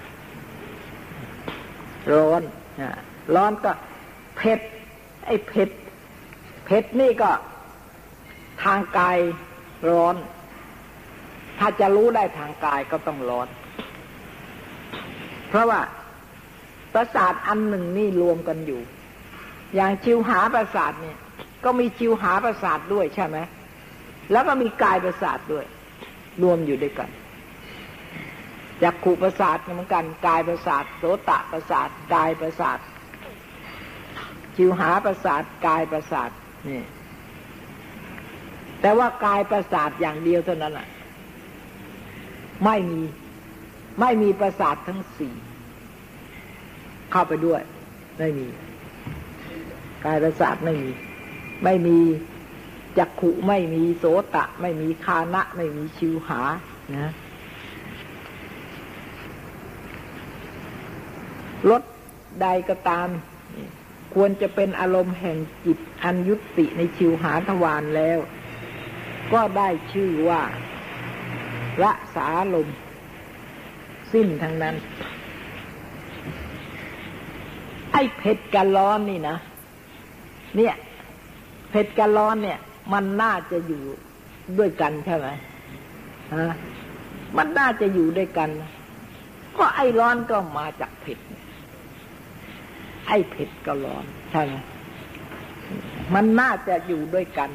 ร้อนร้อนก็เผ็ด ไอ้เผ็ดเผ็ดนี่ก็ทางกายร้อน ถ้าจะรู้ได้ทางกายก็ต้องร้อนเพราะว่าประสาทอันหนึ่งนี่รวมกันอยู่ อย่างชิวหาประสาทเนี่ย ก็มีชิวหาประสาทด้วยใช่ไหมแล้วก็มีกายประสาทด้วย รวมอยู่ด้วยกันจักขู่ประสาทเหมือนกันกายประสาทโสตะประสาทกายประสาทชิวหาประสาทกายประสาทนี่แต่ว่ากายประสาทอย่างเดียวเท่านั้นแหละ ไม่มี ไม่มีประสาททั้งสี่เข้าไปด้วย ไม่มี กายประสาทไม่มี ไม่มีจักขุไม่มีโสตะ ไม่มีคานะ ไม่มีชิวหานะรถใดก็ตาม ควรจะเป็นอารมณ์แห่งจิตอันยุติในชิวหาทวารแล้ว ก็ได้ชื่อว่า ละสาลม สิ้นทั้งนั้น ไอ้เผ็ดกับร้อนนี่นะ เนี่ยเผ็ดกับร้อนเนี่ย มันน่าจะอยู่ด้วยกันใช่ไหมฮะมันน่าจะอยู่ด้วยกัน ก็ไอ้ร้อนก็มาจากเผ็ดไอ้เผ็ดกับร้อนใช่ไหมมันน่าจะอยู่ด้วยกัน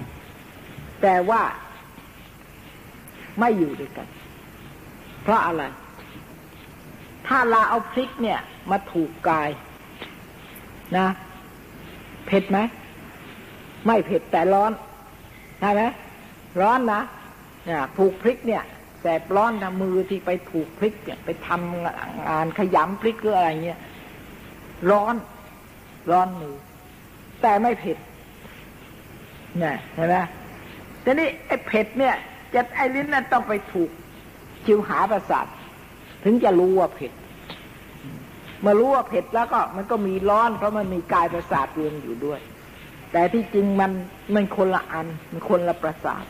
แต่ว่า ไม่อยู่ด้วยกัน เพราะอะไร ถ้าเราเอาพริกเนี่ย มาถูกกาย นะ เผ็ดไหมไม่เผ็ดแต่ร้อนใช่ไหมร้อนนะเนี่ยถูกพริกเนี่ยแสบร้อนนะมือที่ไปถูกพริกเนี่ย ไปทำงานขยำพริกหรืออะไรเงี้ยร้อน ร้อนมือ แต่ไม่เผ็ดเนี่ยเห็นไหมทีนี้ไอ้เผ็ดเนี่ย จะไอ้ลิ้นนั้นต้องไปถูกชิวหาประสาทถึงจะรู้ว่าเผ็ดเมื่อรู้ว่าเผ็ดแล้วก็มันก็มีร้อนเพราะมันมีกายประสาทรวมอยู่ด้วย แต่ที่จริงมันมันคนละอัน มันคนละประสาท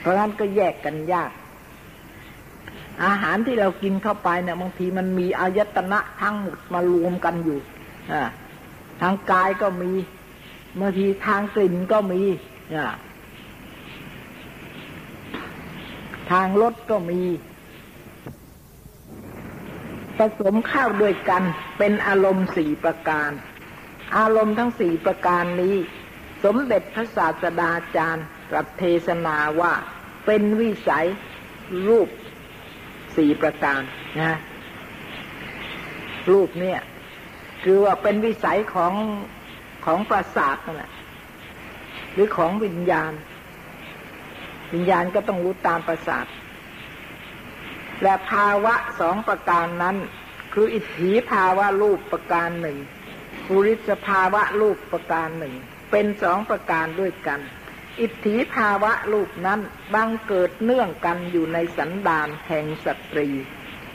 เพราะนั้นก็แยกกันยาก อาหารที่เรากินเข้าไปเนี่ยบางทีมันมีอายตนะทั้งหมดมารวมกันอยู่อทางกายก็มีบางทีทางกลิ่นก็มีอ่า ทางรสก็มี ผสมเข้าด้วยกันเป็นอารมณ์สี่ประการ อารมณ์ทั้งสี่ประการนี้ สมเด็จพระศาสดาจารย์ตรัสเทศนาว่าเป็นวิสัยรูปสี่ประการนะรูปเนี่ย คือว่าเป็นวิสัยของของประสาทน่ะหรือของวิญญาณ วิญญาณก็ต้องรู้ตามประสาท และภาวะสองประการนั้น คืออิทธิภาวะรูปประการหนึ่งปุริสภาวะรูปประการหนึ่ง เป็นสองประการด้วยกัน อิทธิภาวะรูปนั้นบังเกิดเนื่องกันอยู่ในสันดานแห่งสตรี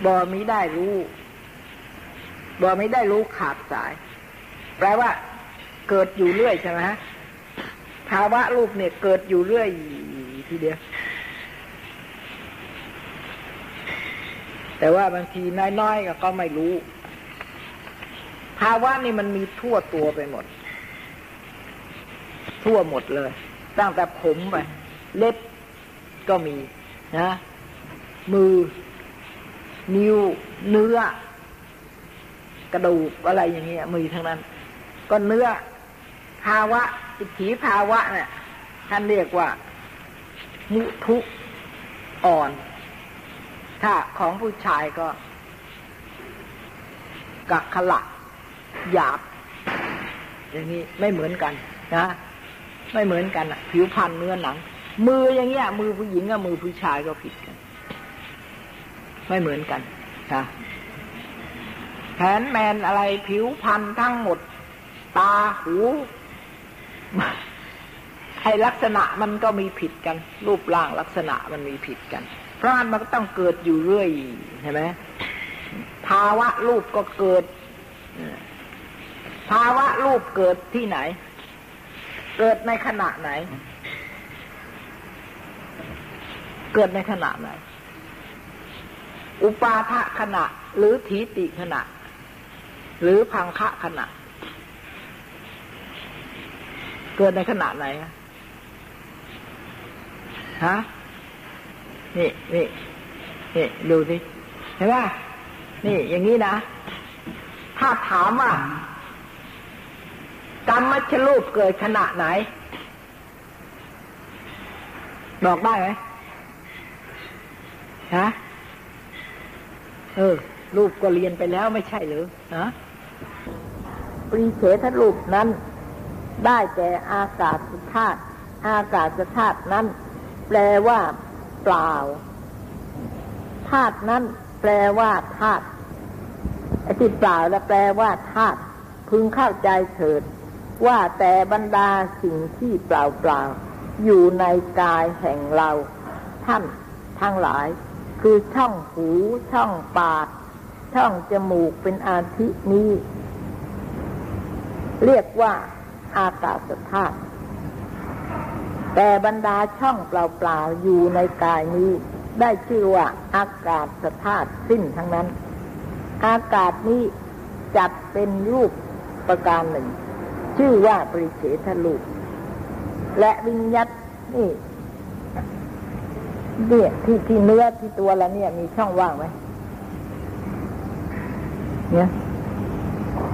บ่มิได้รู้บ่ไม่ได้รู้ขาดสาย แปลว่า เกิดอยู่เรื่อยใช่ไหมฮะภาวะรูปเนี่ยเกิดอยู่เรื่อย ทีเดียว แต่ว่าบางทีน้อยๆก็ไม่รู้ ภาวะนี่มันมีทั่วตัวไปหมด ทั่วหมดเลย ตั้งแต่ผมไป เล็บก็มีนะ มือ นิ้ว เนื้อ กระดูกอะไรอย่างเงี้ยมือทั้งนั้น ก็เนื้อภาวะอิทธิภาวะเนี่ยท่านเรียกว่า มุทุอ่อน ถ้าของผู้ชายก็กักขละหยาบ อย่างนี้ไม่เหมือนกันนะไม่เหมือนกันอะผิวพรรณเนื้อหนัง มืออย่างเงี้ย มือผู้หญิงกับมือผู้ชายก็ผิดกัน ไม่เหมือนกันนะแขนแมนอะไรผิวพรรณทั้งหมด ตาหู ไอลักษณะมันก็มีผิดกัน รูปร่างลักษณะมันมีผิดกัน เพราะมันก็ต้องเกิดอยู่เรื่อยใช่ไหมภาวะรูปก็เกิดภาวะรูปเกิดที่ไหน เกิดในขณะไหน เกิดในขณะไหน อุปาทะขณะ หรือทีติขณะ หรือพังคะขณะ เกิดในขณะไหน ฮะนี่นี่นี่ดูสิเห็นไหมนี่ อย่างนี้นะ ถ้าถามว่ากรรมมัชรูปเกิดขณะไหน บอกได้ไหมฮะเออ รูปก็เรียนไปแล้วไม่ใช่หรือฮะปรีเฉทรูปนั้น ได้แก่อากาศธาตุอากาศธาตุนั้น แปลว่า เปล่าธาตุนั้นแปลว่าธาตุไอ้ที่เปล่าแล้วแปลว่าธาตุพึงเข้าใจเถิด ว่าแต่บรรดาสิ่งที่เปล่าเปล่าอยู่ในกายแห่งเรา ท่านทั้งหลาย คือช่องหู ช่องปาก ช่องจมูกเป็นอาทินี้ เรียกว่าอากาศธาตุ แต่บรรดาช่องเปล่าๆอยู่ในกายนี้ ได้ชื่อว่าอากาศธาตุสิ้นทั้งนั้น อากาศนี้จัดเป็นรูปประการหนึ่ง ชื่อว่าปริเฉทรูปและวิญญัตนี่เนี่ยที่ที่เนื้อที่ตัวเราเนี่ย มีช่องว่างไหมเนี่ย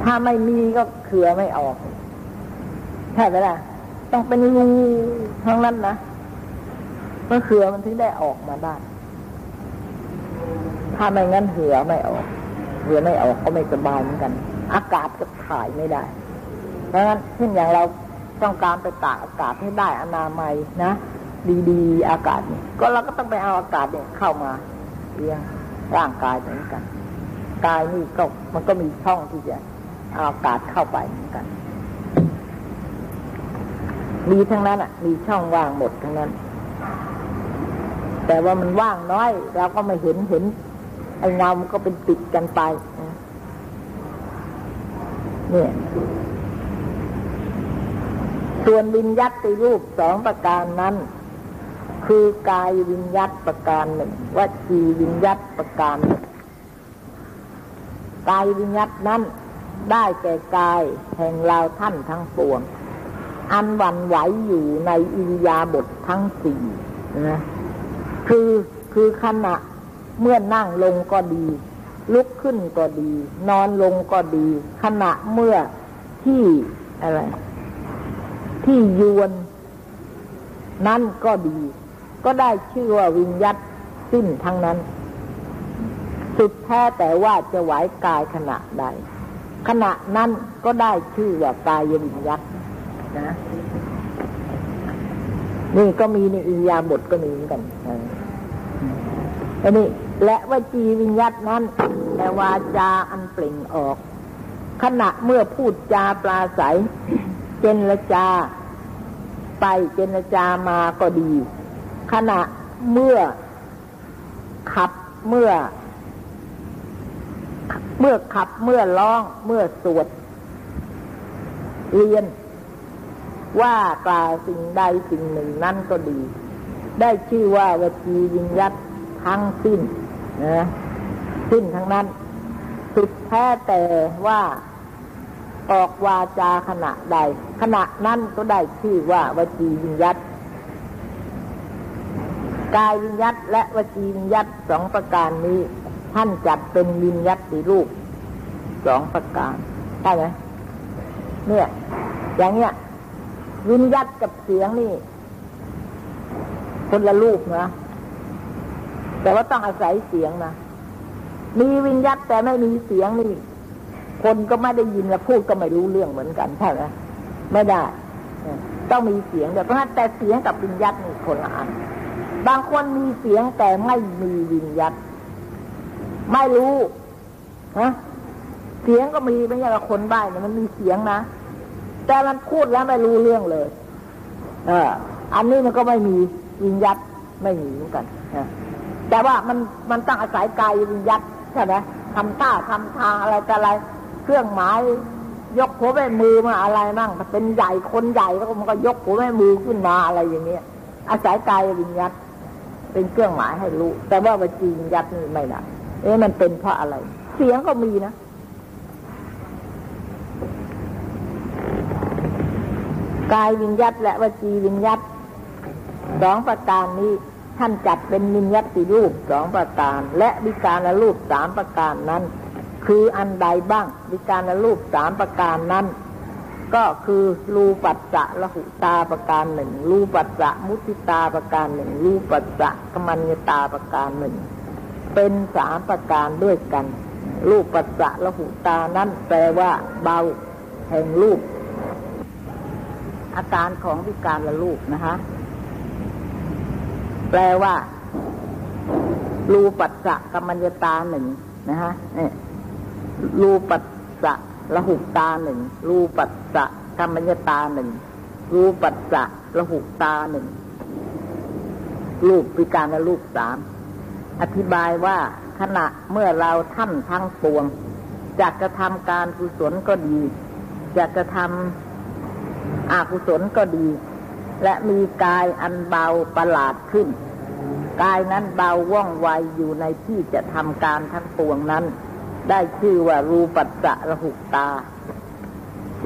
ถ้าไม่มีก็เขือไม่ออก ใช่ไหมล่ะ ต้องเป็นรูทั้งนั้นนะเมื่อเขือมันถึงได้ออกมาได้ ถ้าไม่งั้นเหือไม่ออก เหือไม่ออกก็ไม่สบายเหมือนกัน อากาศก็ถ่ายไม่ได้ เพราะฉะนั้นเช่นอย่างเราต้องการไปตากอากาศให้ได้อนามัยนะดีๆอากาศนี่ก็เราก็ต้องไปเอาอากาศเนี่ยเข้ามาเลี้ยงร่างกายเหมือนกันกายนี่ก็มันก็มีช่องที่จะเอาอากาศเข้าไปเหมือนกัน มีทั้งนั้นอะ มีช่องว่างหมดทั้งนั้น แต่ว่ามันว่างน้อยเราก็ไม่เห็นเห็นไอ้เงามันก็เป็นติดกันไปเนี่ยส่วนวิญญัติรูปสองประการนั้น คือกายวิญญัตประการหนึ่งวจีวิญญัตประการหนึ่งกายวิญญัตนั้นได้แก่กายแห่งเราท่านทั้งปวง อันวันไหวอยู่ในอิริยาบถททั้งสี่นะคือคือขณะเมื่อนั่งลงก็ดี ลุกขึ้นก็ดี นอนลงก็ดี ขณะเมื่อที่อะไร ที่ยวนนั่นก็ดี ก็ได้ชื่อว่าวิญญัตสิ้นทั้งนั้น สุดแท้แต่ว่าจะไหวกายขณะใด ขณะนั้นก็ได้ชื่อว่ากายวิญญัต นะ นี่ก็มีในอิยาบทก็มีเหมือนกันอันนี้และวจีวิญญัตนั้นแต่วาจาอันเปล่งออก ขณะเมื่อพูดจาปลาใสเจนละจา ไปเจนจามาก็ดี ขณะเมื่อขับเมื่อ เมื่อขับเมื่อร้อง เมื่อสวด เรียน ว่ากล่าวสิ่งใดสิ่งหนึ่งนั่นก็ดี ได้ชื่อว่าวจีวิญญัตทั้งสิ้นนะสิ้นทั้งนั้นสุดแท้แต่ว่าออกวาจาขณะใด ขณะนั้นก็ได้ชื่อว่าวจีวิญญัตกายวิญญัตและวจีวิญญัตสองประการนี้ ท่านจัดเป็นวิญญัตติรูปสองประการใช่ไหมเนี่ย อย่างเนี้ย วิญญัตกับเสียงนี่ คนละรูปนะ แต่ว่าต้องอาศัยเสียงนะ มีวิญญัตแต่ไม่มีเสียงนี่ คนก็ไม่ได้ยินและพูดก็ไม่รู้เรื่องเหมือนกันใช่ไหมไม่ได้ ต้องมีเสียงแต่เพราะแต่เสียงกับวิญญัตนี่คนละอัน บางคนมีเสียงแต่ไม่มีวิญญัตไม่รู้ฮะเสียงก็มีไม่ใช่ว่าคนใบ้เนี่ยมันมีเสียงนะ แต่มันพูดแล้วไม่รู้เรื่องเลย เออ อันนี้มันก็ไม่มีวิญญัตไม่มีเหมือนกันแต่ว่ามันมันต้องอาศัยกายวิญญัตใช่ไหมทำท่าทำทางอะไรแต่อะไร เครื่องหมายยกหัวแม่มือมาอะไรมั่งเป็นใหญ่คนใหญ่แล้วมันก็ยกหัวแม่มือขึ้นมาอะไรอย่างเงี้ย อาศัยกายวิญญัตเป็นเครื่องหมายให้รู้ แต่ว่าวจีวิญญัตนี่ไม่ได้เอ๊ะมันเป็นเพราะอะไร เสียงก็มีนะ กายวิญญัตและวจีวิญญัตสองประการนี้ท่านจัดเป็นวิญญัติรูปสองประการ และวิการละรูปสามประการนั้น คืออันใดบ้างวิการละรูปสามประการนั้น ก็คือรูปัสสะละหุตาประการหนึ่งรูปัสสะมุติตาประการหนึ่งรูปัสสะกมัญญตาประการหนึ่ง เป็นสามประการด้วยกันรูปปัสสะละหุตานั้นแปลว่าเบา แห่งรูป อาการของวิการละลูกนะคะ แปลว่า รูปัสสะกัมมัญญตาหนึ่งนะฮะเนี่ยรูปัสสะละหุตาหนึ่งรูปัสสะกัมมัญญตาหนึ่งรูปัสสะละหุตาหนึ่งรูปวิการละลูกสามอธิบายว่าขณะเมื่อเราท่านทั้งปวงจะกระทำการกุศลก็ดีจะกระทำ อากุศลก็ดี และมีกายอันเบาประหลาดขึ้น กายนั้นเบาว่องไวอยู่ในที่จะทำการทั้งปวงนั้น ได้ชื่อว่ารูปัสสะระหุตา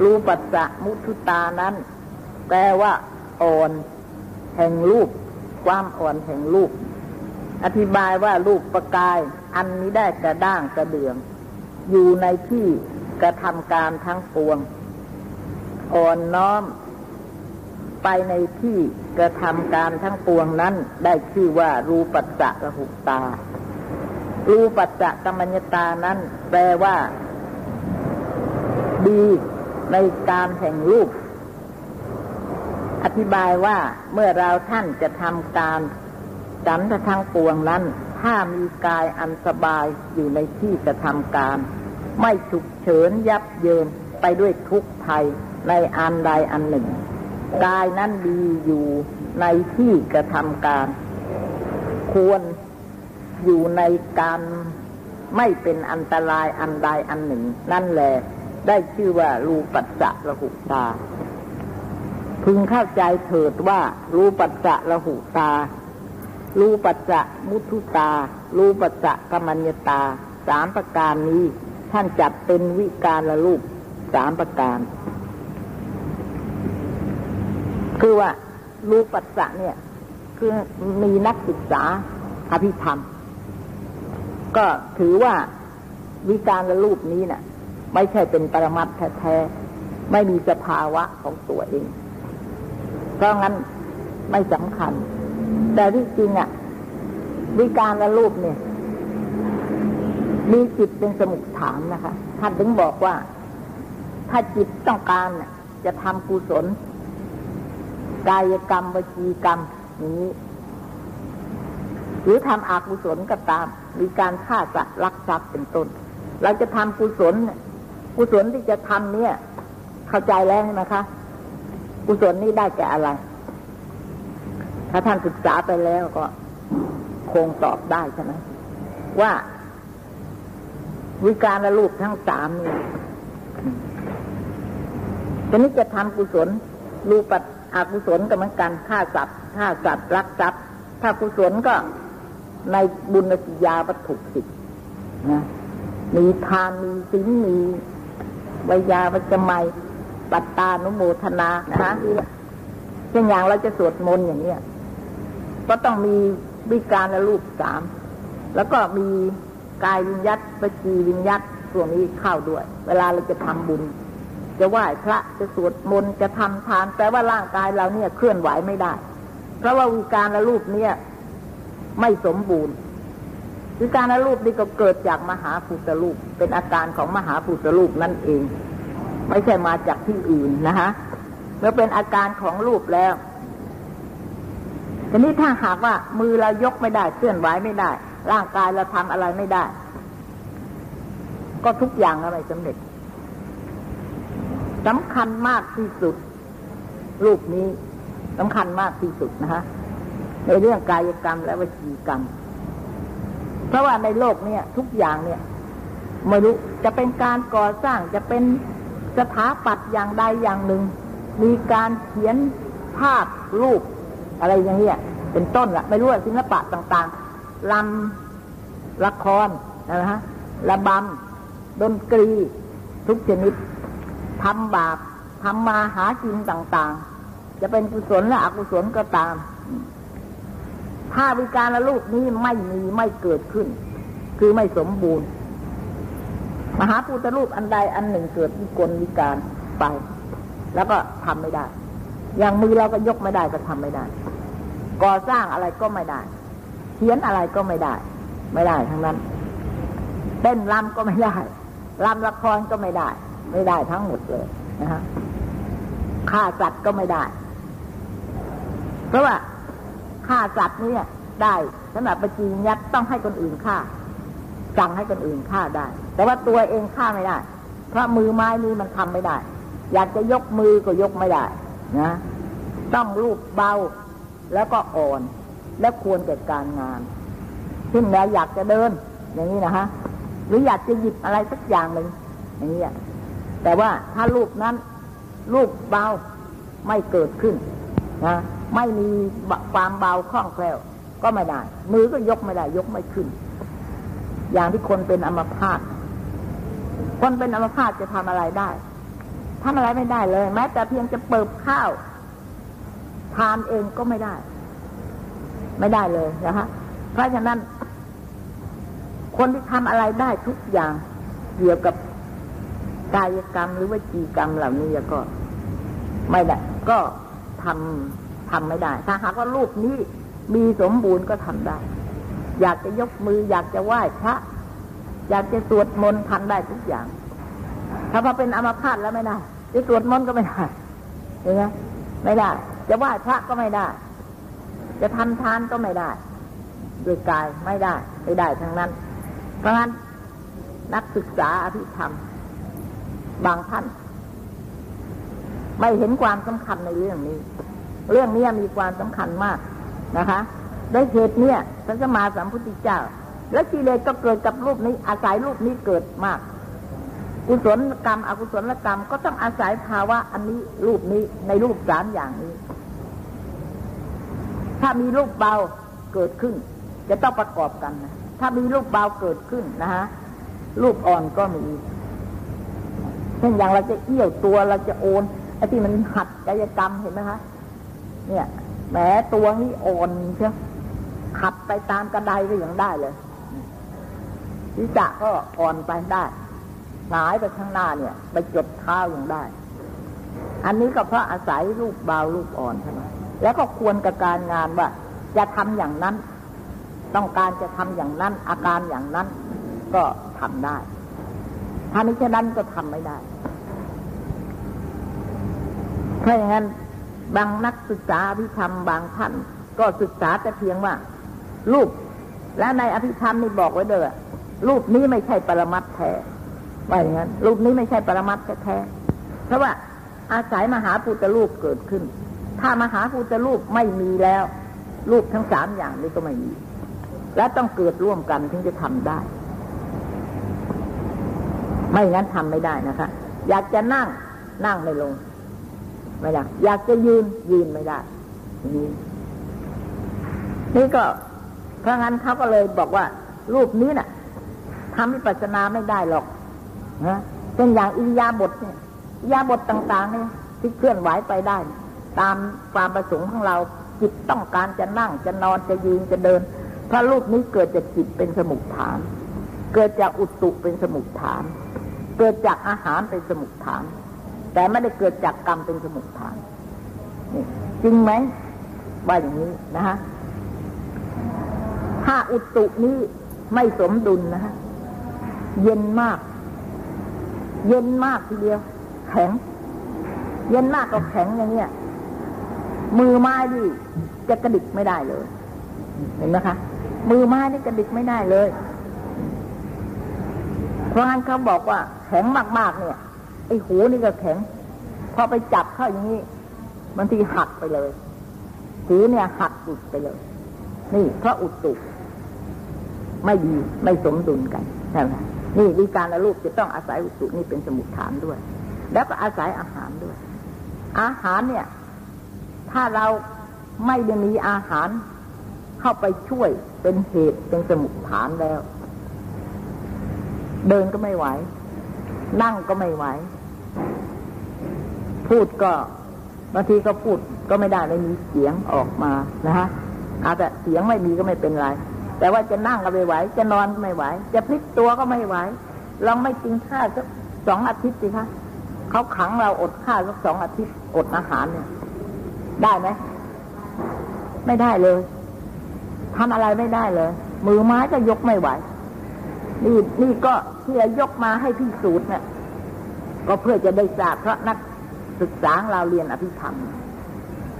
รูปัสสะมุทุตานั้น แปลว่าอ่อน แห่งรูป ความอ่อนแห่งรูป อธิบายว่ารูปประกาย อันนี้ได้กระด้างกระเดือง อยู่ในที่กระทำการทั้งปวง อ่อนน้อม ไปในที่กระทำการทั้งปวงนั้น ได้ชื่อว่า รูปัสสะระหุตา รูปัสสะกรรมญตานั้น แปลว่า ดีในการแห่งรูป อธิบายว่าเมื่อเราท่านจะทำการจันททั้งปวงนั้น ถ้ามีกายอันสบายอยู่ในที่จะทำการ ไม่ฉุกเฉินยับเยินไปด้วยทุกภัย ในอันใดอันหนึ่ง กายนั้นดีอยู่ในที่กระทำการ ควรอยู่ในการไม่เป็นอันตรายอันใดอันหนึ่ง นั่นแหละได้ชื่อว่ารูปัสสะระหุตา พึงเข้าใจเถิดว่ารูปัสสะระหุตา รูปัจจะมุทุตา รูปัจจะกมัญญตา สามประการนี้ท่านจัดเป็นวิการละรูปสามประการ คือว่ารูปัจจะเนี่ย คือมีนักศึกษาอภิธรรม ก็ถือว่าวิการและรูปนี้นะ่ะ ไม่ใช่เป็นปรมัตแท้ๆไม่มีสภาวะของตัวเอง เพราะงั้นไม่สำคัญ แต่ที่จริงอะ่ะ วิการและรูปเนี่ย มีจิตเป็นสมุทฐานนะคะท่านถึงบอกว่า ถ้าจิตต้องการจะทำกุศล กายกรรมวจีกรรมนี้ หรือทำอากุศลก็ตาม มีการฆ่าสัตว์ลักทรัพย์เป็นต้น เราจะทำกุศลกุศลที่จะทำเนี่ย เข้าใจแล้วใช่ไหมคะ กุศลนี้ได้แก่อะไร ถ้าท่านศึกษาไปแล้วก็คงตอบได้ใช่ไหมว่าวิการและรูปทั้งสามนี่ทีนี้จะทำกุศลรูปัด อกุศลก็เหมือนกันฆ่าสัตว์ฆ่าสัตว์รักทรัพย์ถ้ากุศลก็ในบุญสิยาวัตถุสิทนะมีทานมีศีลมีวิยาวัจไมยปัตตานุโมทนานะคะเช่นอย่างเราจะสวดมนต์อย่างเนี้ยก็ต้องมีวิการและรูปสาม แล้วก็มีกายวิญญัตปจีวิญญัตส่วนนี้เข้าด้วย เวลาเราจะทำบุญ จะไหว้พระจะสวดมนต์จะทำทาน แต่ว่าร่างกายเราเนี่ยเคลื่อนไหวไม่ได้ เพราะว่าวิการและรูปเนี่ยไม่สมบูรณ์วิการและรูปนี่ก็เกิดจากมหาภูตรูป เป็นอาการของมหาภูตรูปนั่นเอง ไม่ใช่มาจากที่อื่นนะคะเมื่อเป็นอาการของรูปแล้วทีนี้ถ้าหากว่ามือเรายกไม่ได้เคลื่อนไหวไม่ได้ ร่างกายเราทำอะไรไม่ได้ ก็ทุกอย่างอะไรสำเร็จ สำคัญมากที่สุด รูปนี้สำคัญมากที่สุดนะฮะในเรื่องกายกรรมและวจีกรรม เพราะว่าในโลกเนี่ย ทุกอย่างเนี่ยไม่รู้จะเป็นการก่อสร้างจะเป็นสถาปัตย์อย่างใดอย่างหนึ่ง มีการเขียนภาพรูป อะไรอย่างเงี้ยเป็นต้นละไม่รู้ว่าศิลปะต่างๆลำละครนะฮะระบำดนตรีทุกชนิด ทำบาปทำมาหากินต่างๆ จะเป็นกุศลและอกุศลก็ตาม ถ้าวิการละลูกนี้ไม่มีไม่เกิดขึ้น คือไม่สมบูรณ์ มหาพุทธรูปอันใดอันหนึ่งเกิดวิกลวิการไป แล้วก็ทำไม่ได้ อย่างมือเราก็ยกไม่ได้ก็ทำไม่ได้ ก่อสร้างอะไรก็ไม่ได้เขียนอะไรก็ไม่ได้ ไม่ได้ทั้งนั้นเต้นรำก็ไม่ได้รำละครก็ไม่ได้ ไม่ได้ทั้งหมดเลยนะฮะฆ่าสัตว์ก็ไม่ได้ เพราะว่าฆ่าสัตว์นี่ได้สำหรับปจีนยัดต้องให้คนอื่นฆ่าสั่งให้คนอื่นฆ่าได้ แต่ว่าตัวเองฆ่าไม่ได้ เพราะมือไม้นี้มันทำไม่ได้ อยากจะยกมือก็ยกไม่ได้นะ ต้องรูปเบาแล้วก็อ่อน และควรแก่การงานเช่นแล้วอยากจะเดิน อย่างนี้นะฮะหรืออยากจะหยิบอะไรสักอย่างหนึ่งอย่างนี้ แต่ว่าถ้ารูปนั้น รูปเบาไม่เกิดขึ้นนะไม่มีความเบาคล่องแคล่วก็ไม่ได้ มือก็ยกไม่ได้ ยกไม่ขึ้น อย่างที่คนเป็นอัมพาตคนเป็นอัมพาตจะทำอะไรได้ทำอะไรไม่ได้เลย แม้แต่เพียงจะเปิบข้าวทานเองก็ไม่ได้ ไม่ได้เลยนะคะเพราะฉะนั้น คนที่ทำอะไรได้ทุกอย่างเกี่ยวกับ กายกรรมหรือว่าจีกรรมเหล่านี้ก็ ไม่ได้ ก็ทำทำไม่ได้ ถ้าหากว่ารูปนี้มีสมบูรณ์ก็ทำได้ อยากจะยกมือ อยากจะไหว้พระอยากจะสวดมนต์ทำได้ทุกอย่าง ถ้าพอเป็นอมพาตแล้วไม่ได้ จะสวดมนต์ก็ไม่ได้เห็นไหมไม่ได้ จะไหว้พระก็ไม่ได้ จะทำทานก็ไม่ได้ด้วยกายไม่ได้ ไม่ได้ทั้งนั้น เพราะฉะนั้นนักศึกษาอภิธรรม บางท่าน ไม่เห็นความสำคัญในเรื่องนี้ เรื่องนี้มีความสำคัญมากนะคะด้วยเหตุเนี้ยพระสมมาสัมพุทธเจ้า และกิเลสก็เกิดกับรูปนี้ อาศัยรูปนี้เกิดมาก กุศลกรรม อกุศลกรรมก็ต้องอาศัยภาวะอันนี้รูปนี้ในรูปสามอย่างนี้ ถ้ามีรูปเบาเกิดขึ้น จะต้องประกอบกันนะถ้ามีรูปเบาเกิดขึ้นนะฮะรูปอ่อนก็มี ช่นอย่างเราจะเอี้ยวตัวเราจะโอนไอ้ที่มันหัดกายกรรมเห็นไหมคะ เนี่ยแหมตัวนี้อ่อนเชียวขับไปตามกระไดก็ยังได้เลยศีรษะก็อ่อนไปได้หงายไปข้างหน้าเนี่ย ไปจดเท้ายังได้ อันนี้ก็เพราะอาศัยรูปเบารูปอ่อนใช่ไหมแล้วก็ควรกับการงานว่า จะทำอย่างนั้น ต้องการจะทำอย่างนั้น อาการอย่างนั้น ก็ทำได้ ถ้าไม่เช่นนั้นก็ทำไม่ได้เพราะอย่างนั้น บางนักศึกษาอภิธรรมบางท่าน ก็ศึกษาแต่เพียงว่า รูป และในอภิธรรมนี่บอกไว้เด้อรูปนี้ไม่ใช่ปรมัตแท้ว่าอย่างนั้น รูปนี้ไม่ใช่ปรมัตแท้เพราะว่าอาศัยมหาพุทธรูปเกิดขึ้น ถ้ามหาพุทธรูปไม่มีแล้ว รูปทั้งสามอย่างนี้ก็ไม่มี และต้องเกิดร่วมกันถึงจะทำได้ ไม่งั้นทำไม่ได้นะคะ อยากจะนั่งนั่งไม่ลง ไม่ได้ อยากจะยืนยืนไม่ได้นี่นี่ก็เพราะงั้นเขาก็เลยบอกว่า รูปนี้นะ่ะทำวิปัสสนาไม่ได้หรอกนะเป็นอย่างอิยาบถเนี่ยอิยาบถต่าง ๆ เนี่ย ที่เคลื่อนไหวไปได้ ตามความประสงค์ของเราจิตต้องการจะนั่งจะนอนจะยืนจะเดินถ้ารูปนี้เกิดจากจิตเป็นสมุทฐาน เกิดจากอุตุเป็นสมุทฐาน เกิดจากอาหารเป็นสมุทฐาน แต่ไม่ได้เกิดจากกรรมเป็นสมุทฐานนี่จริงไหมว่าอย่างนี้นะฮะถ้าอุตุนี้ไม่สมดุลนะฮะเย็นมาก เย็นมากทีเดียว แข็ง เย็นมากก็แข็งอย่างเนี้ยมือไม้ดิจะกระดิกไม่ได้เลย เห็นไหมคะ มือไม้นี่กระดิกไม่ได้เลย เพราะงั้นเขาบอกว่าแข็งมากๆเนี่ยไอ้หูนี่ก็แข็ง พอไปจับเข้าอย่างนี้บางทีหักไปเลย หูเนี่ยหักอุดไปเลย นี่เพราะอุดตุไม่ดีไม่สมดุลกันใช่ไหมนี่วิการละรูปจะต้องอาศัยอุตุนี่เป็นสมุทฐานด้วย แล้วก็อาศัยอาหารด้วย อาหารเนี่ย ถ้าเราไม่ได้มีอาหารเข้าไปช่วยเป็นเหตุเป็นสมุทฐานแล้ว เดินก็ไม่ไหว นั่งก็ไม่ไหว พูดก็บางทีก็พูดก็ไม่ได้ไม่มีเสียงออกมานะฮะอาจจะเสียงไม่มีก็ไม่เป็นไร แต่ว่าจะนั่งก็ไม่ไหว จะนอนก็ไม่ไหว จะพลิกตัวก็ไม่ไหวลองไม่กินข้าวสักสองอาทิตย์สิคะเขาขังเราอดข้าวสักสองอาทิตย์อดอาหารเนี่ย ได้ไหมไม่ได้เลยทำอะไรไม่ได้เลย มือไม้ก็ยกไม่ไหว นี่นี่ก็ที่จะยกมาให้พี่สูตรเนี่ยก็เพื่อจะได้ทราบเพราะนักศึกษาเราเรียนอภิธรรม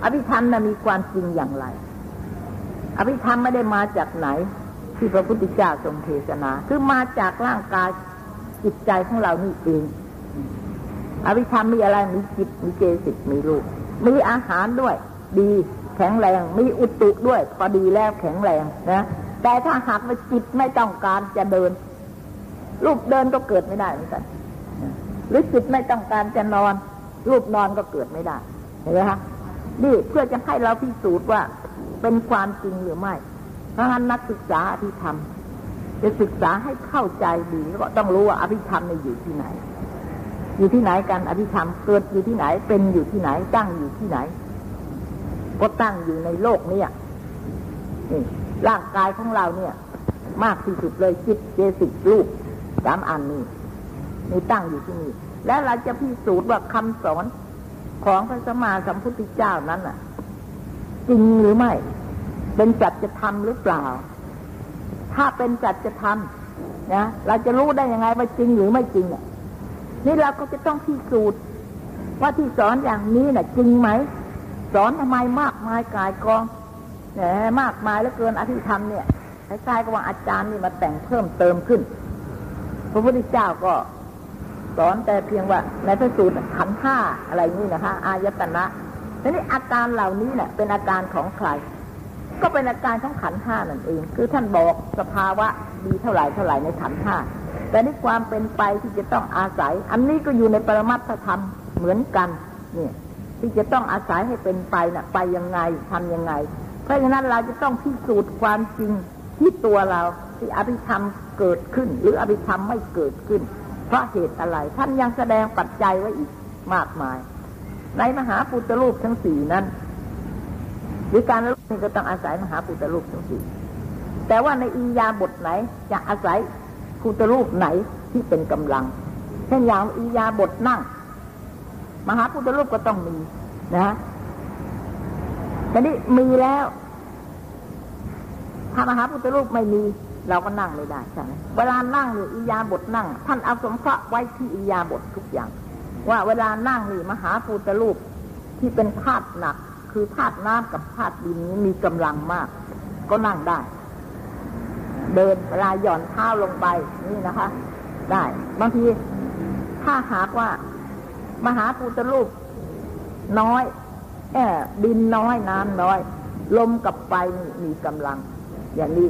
อภิธรรมนะมีความจริงอย่างไร อภิธรรมไม่ได้มาจากไหน ที่พระพุทธเจ้าทรงเทศนา คือมาจากร่างกายจิตใจของเรานี่เอง อภิธรรมมีอะไรมีจิตมีเจสิกมีรูปมีอาหารด้วย ดีแข็งแรง มีอุตุด้วยพอดีแล้วแข็งแรงนะแต่ถ้าหากว่าจิตไม่ต้องการจะเดิน รูปเดินก็เกิดไม่ได้เหมือนกันหรือจิตไม่ต้องการจะนอน รูปนอนก็เกิดไม่ได้เห็นไหมคะนี่เพื่อจะให้เราพิสูจน์ว่าเป็นความจริงหรือไม่ เพราะงั้นนักศึกษาอภิธรรม จะศึกษาให้เข้าใจดีก็ต้องรู้ว่าอภิธรรมในอยู่ที่ไหน อยู่ที่ไหนกันอภิธรรมเกิดอยู่ที่ไหน เป็นอยู่ที่ไหนตั้งอยู่ที่ไหน ก็ตั้งอยู่ในโลกนี้นี่ร่างกายของเราเนี่ย มากที่สุดเลยจิตเจสิกรูป สามอันนี้นี่ตั้งอยู่ที่นี่ แล้วเราจะพิสูจน์ว่าคำสอนของพระสมมาสัมพุทธเจ้านั้นอะ จริงหรือไม่ เป็นจัดจะทำหรือเปล่า ถ้าเป็นจัดจะทำนะเราจะรู้ได้ยังไงว่าจริงหรือไม่จริงอะนี่เราก็จะต้องพิสูจน์ว่าที่สอนอย่างนี้น่ะ จริงไหม สอนทำไมมากมายกายกองแหมมากมายแล้วเกินอธิธรรมเนี่ยคล้ายๆกับว่าอาจารย์นี่มาแต่งเพิ่มเติมขึ้น พระพุทธเจ้าก็สอนแต่เพียงว่า ในพระสูตรขันห้าอะไรนี่นะคะ อายตนะทีนี้อาการเหล่านี้เนี่ยเป็นอาการของใคร ก็เป็นอาการของขันห้านั่นเอง คือท่านบอกสภาวะดีเท่าไหร่เท่าไหร่ในขันห้าแต่ในความเป็นไปที่จะต้องอาศัย อันนี้ก็อยู่ในปรมัตถธรรมเหมือนกัน เนี่ย ที่จะต้องอาศัยให้เป็นไปนะ่ะ ไปยังไงทำยังไง เพราะฉะนั้นเราจะต้องพิสูจน์ความจริงที่ตัวเราที่อภิธรรม เกิดขึ้น หรืออภิธรรมไม่เกิดขึ้น เพราะเหตุอะไร ท่านยังแสดงปัจจัยไว้อีกมากมาย ในมหาปุตตรูปทั้งสี่นั้นหรือการรู้นี่ก็ต้องอาศัยมหาปุตตรูปทั้งสี่แต่ว่าในอียาบทไหนจะอาศัยปุตตรูปไหนที่เป็นกำลัง เช่นอย่างอียาบทนั่ง มหาพุทธรูปก็ต้องมีนะแต่นี้มีแล้วถ้ามหาพุทธรูปไม่มี เราก็นั่งไม่ได้ใช่ไหมเวลานั่งนี่อิยาบทนั่ง ท่านเอาสมเพราะไว้ที่อิยาบททุกอย่าง ว่าเวลานั่งนี่มหาพุทธรูปที่เป็นธาตุหนัก คือธาตุน้ำกับธาตุดินนี้มีกำลังมาก ก็นั่งได้ เดินเวลาหย่อนเท้าลงไปนี่นะคะ ได้บางทีถ้าหากว่า มหาพุทธรูปน้อยแอบดินน้อยน้ำน้อย ลมกับไฟมีกำลัง อย่างนี้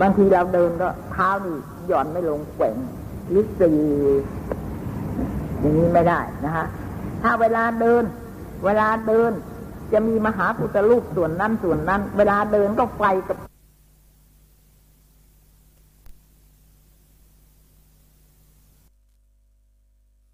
บางทีเราเดินก็เท้านี่หย่อนไม่ลงแกว่งหรือสีอย่างนี้ไม่ได้นะฮะถ้าเวลาเดิน เวลาเดิน จะมีมหาพุทธรูปส่วนนั้นส่วนนั้น เวลาเดินก็ไฟกับ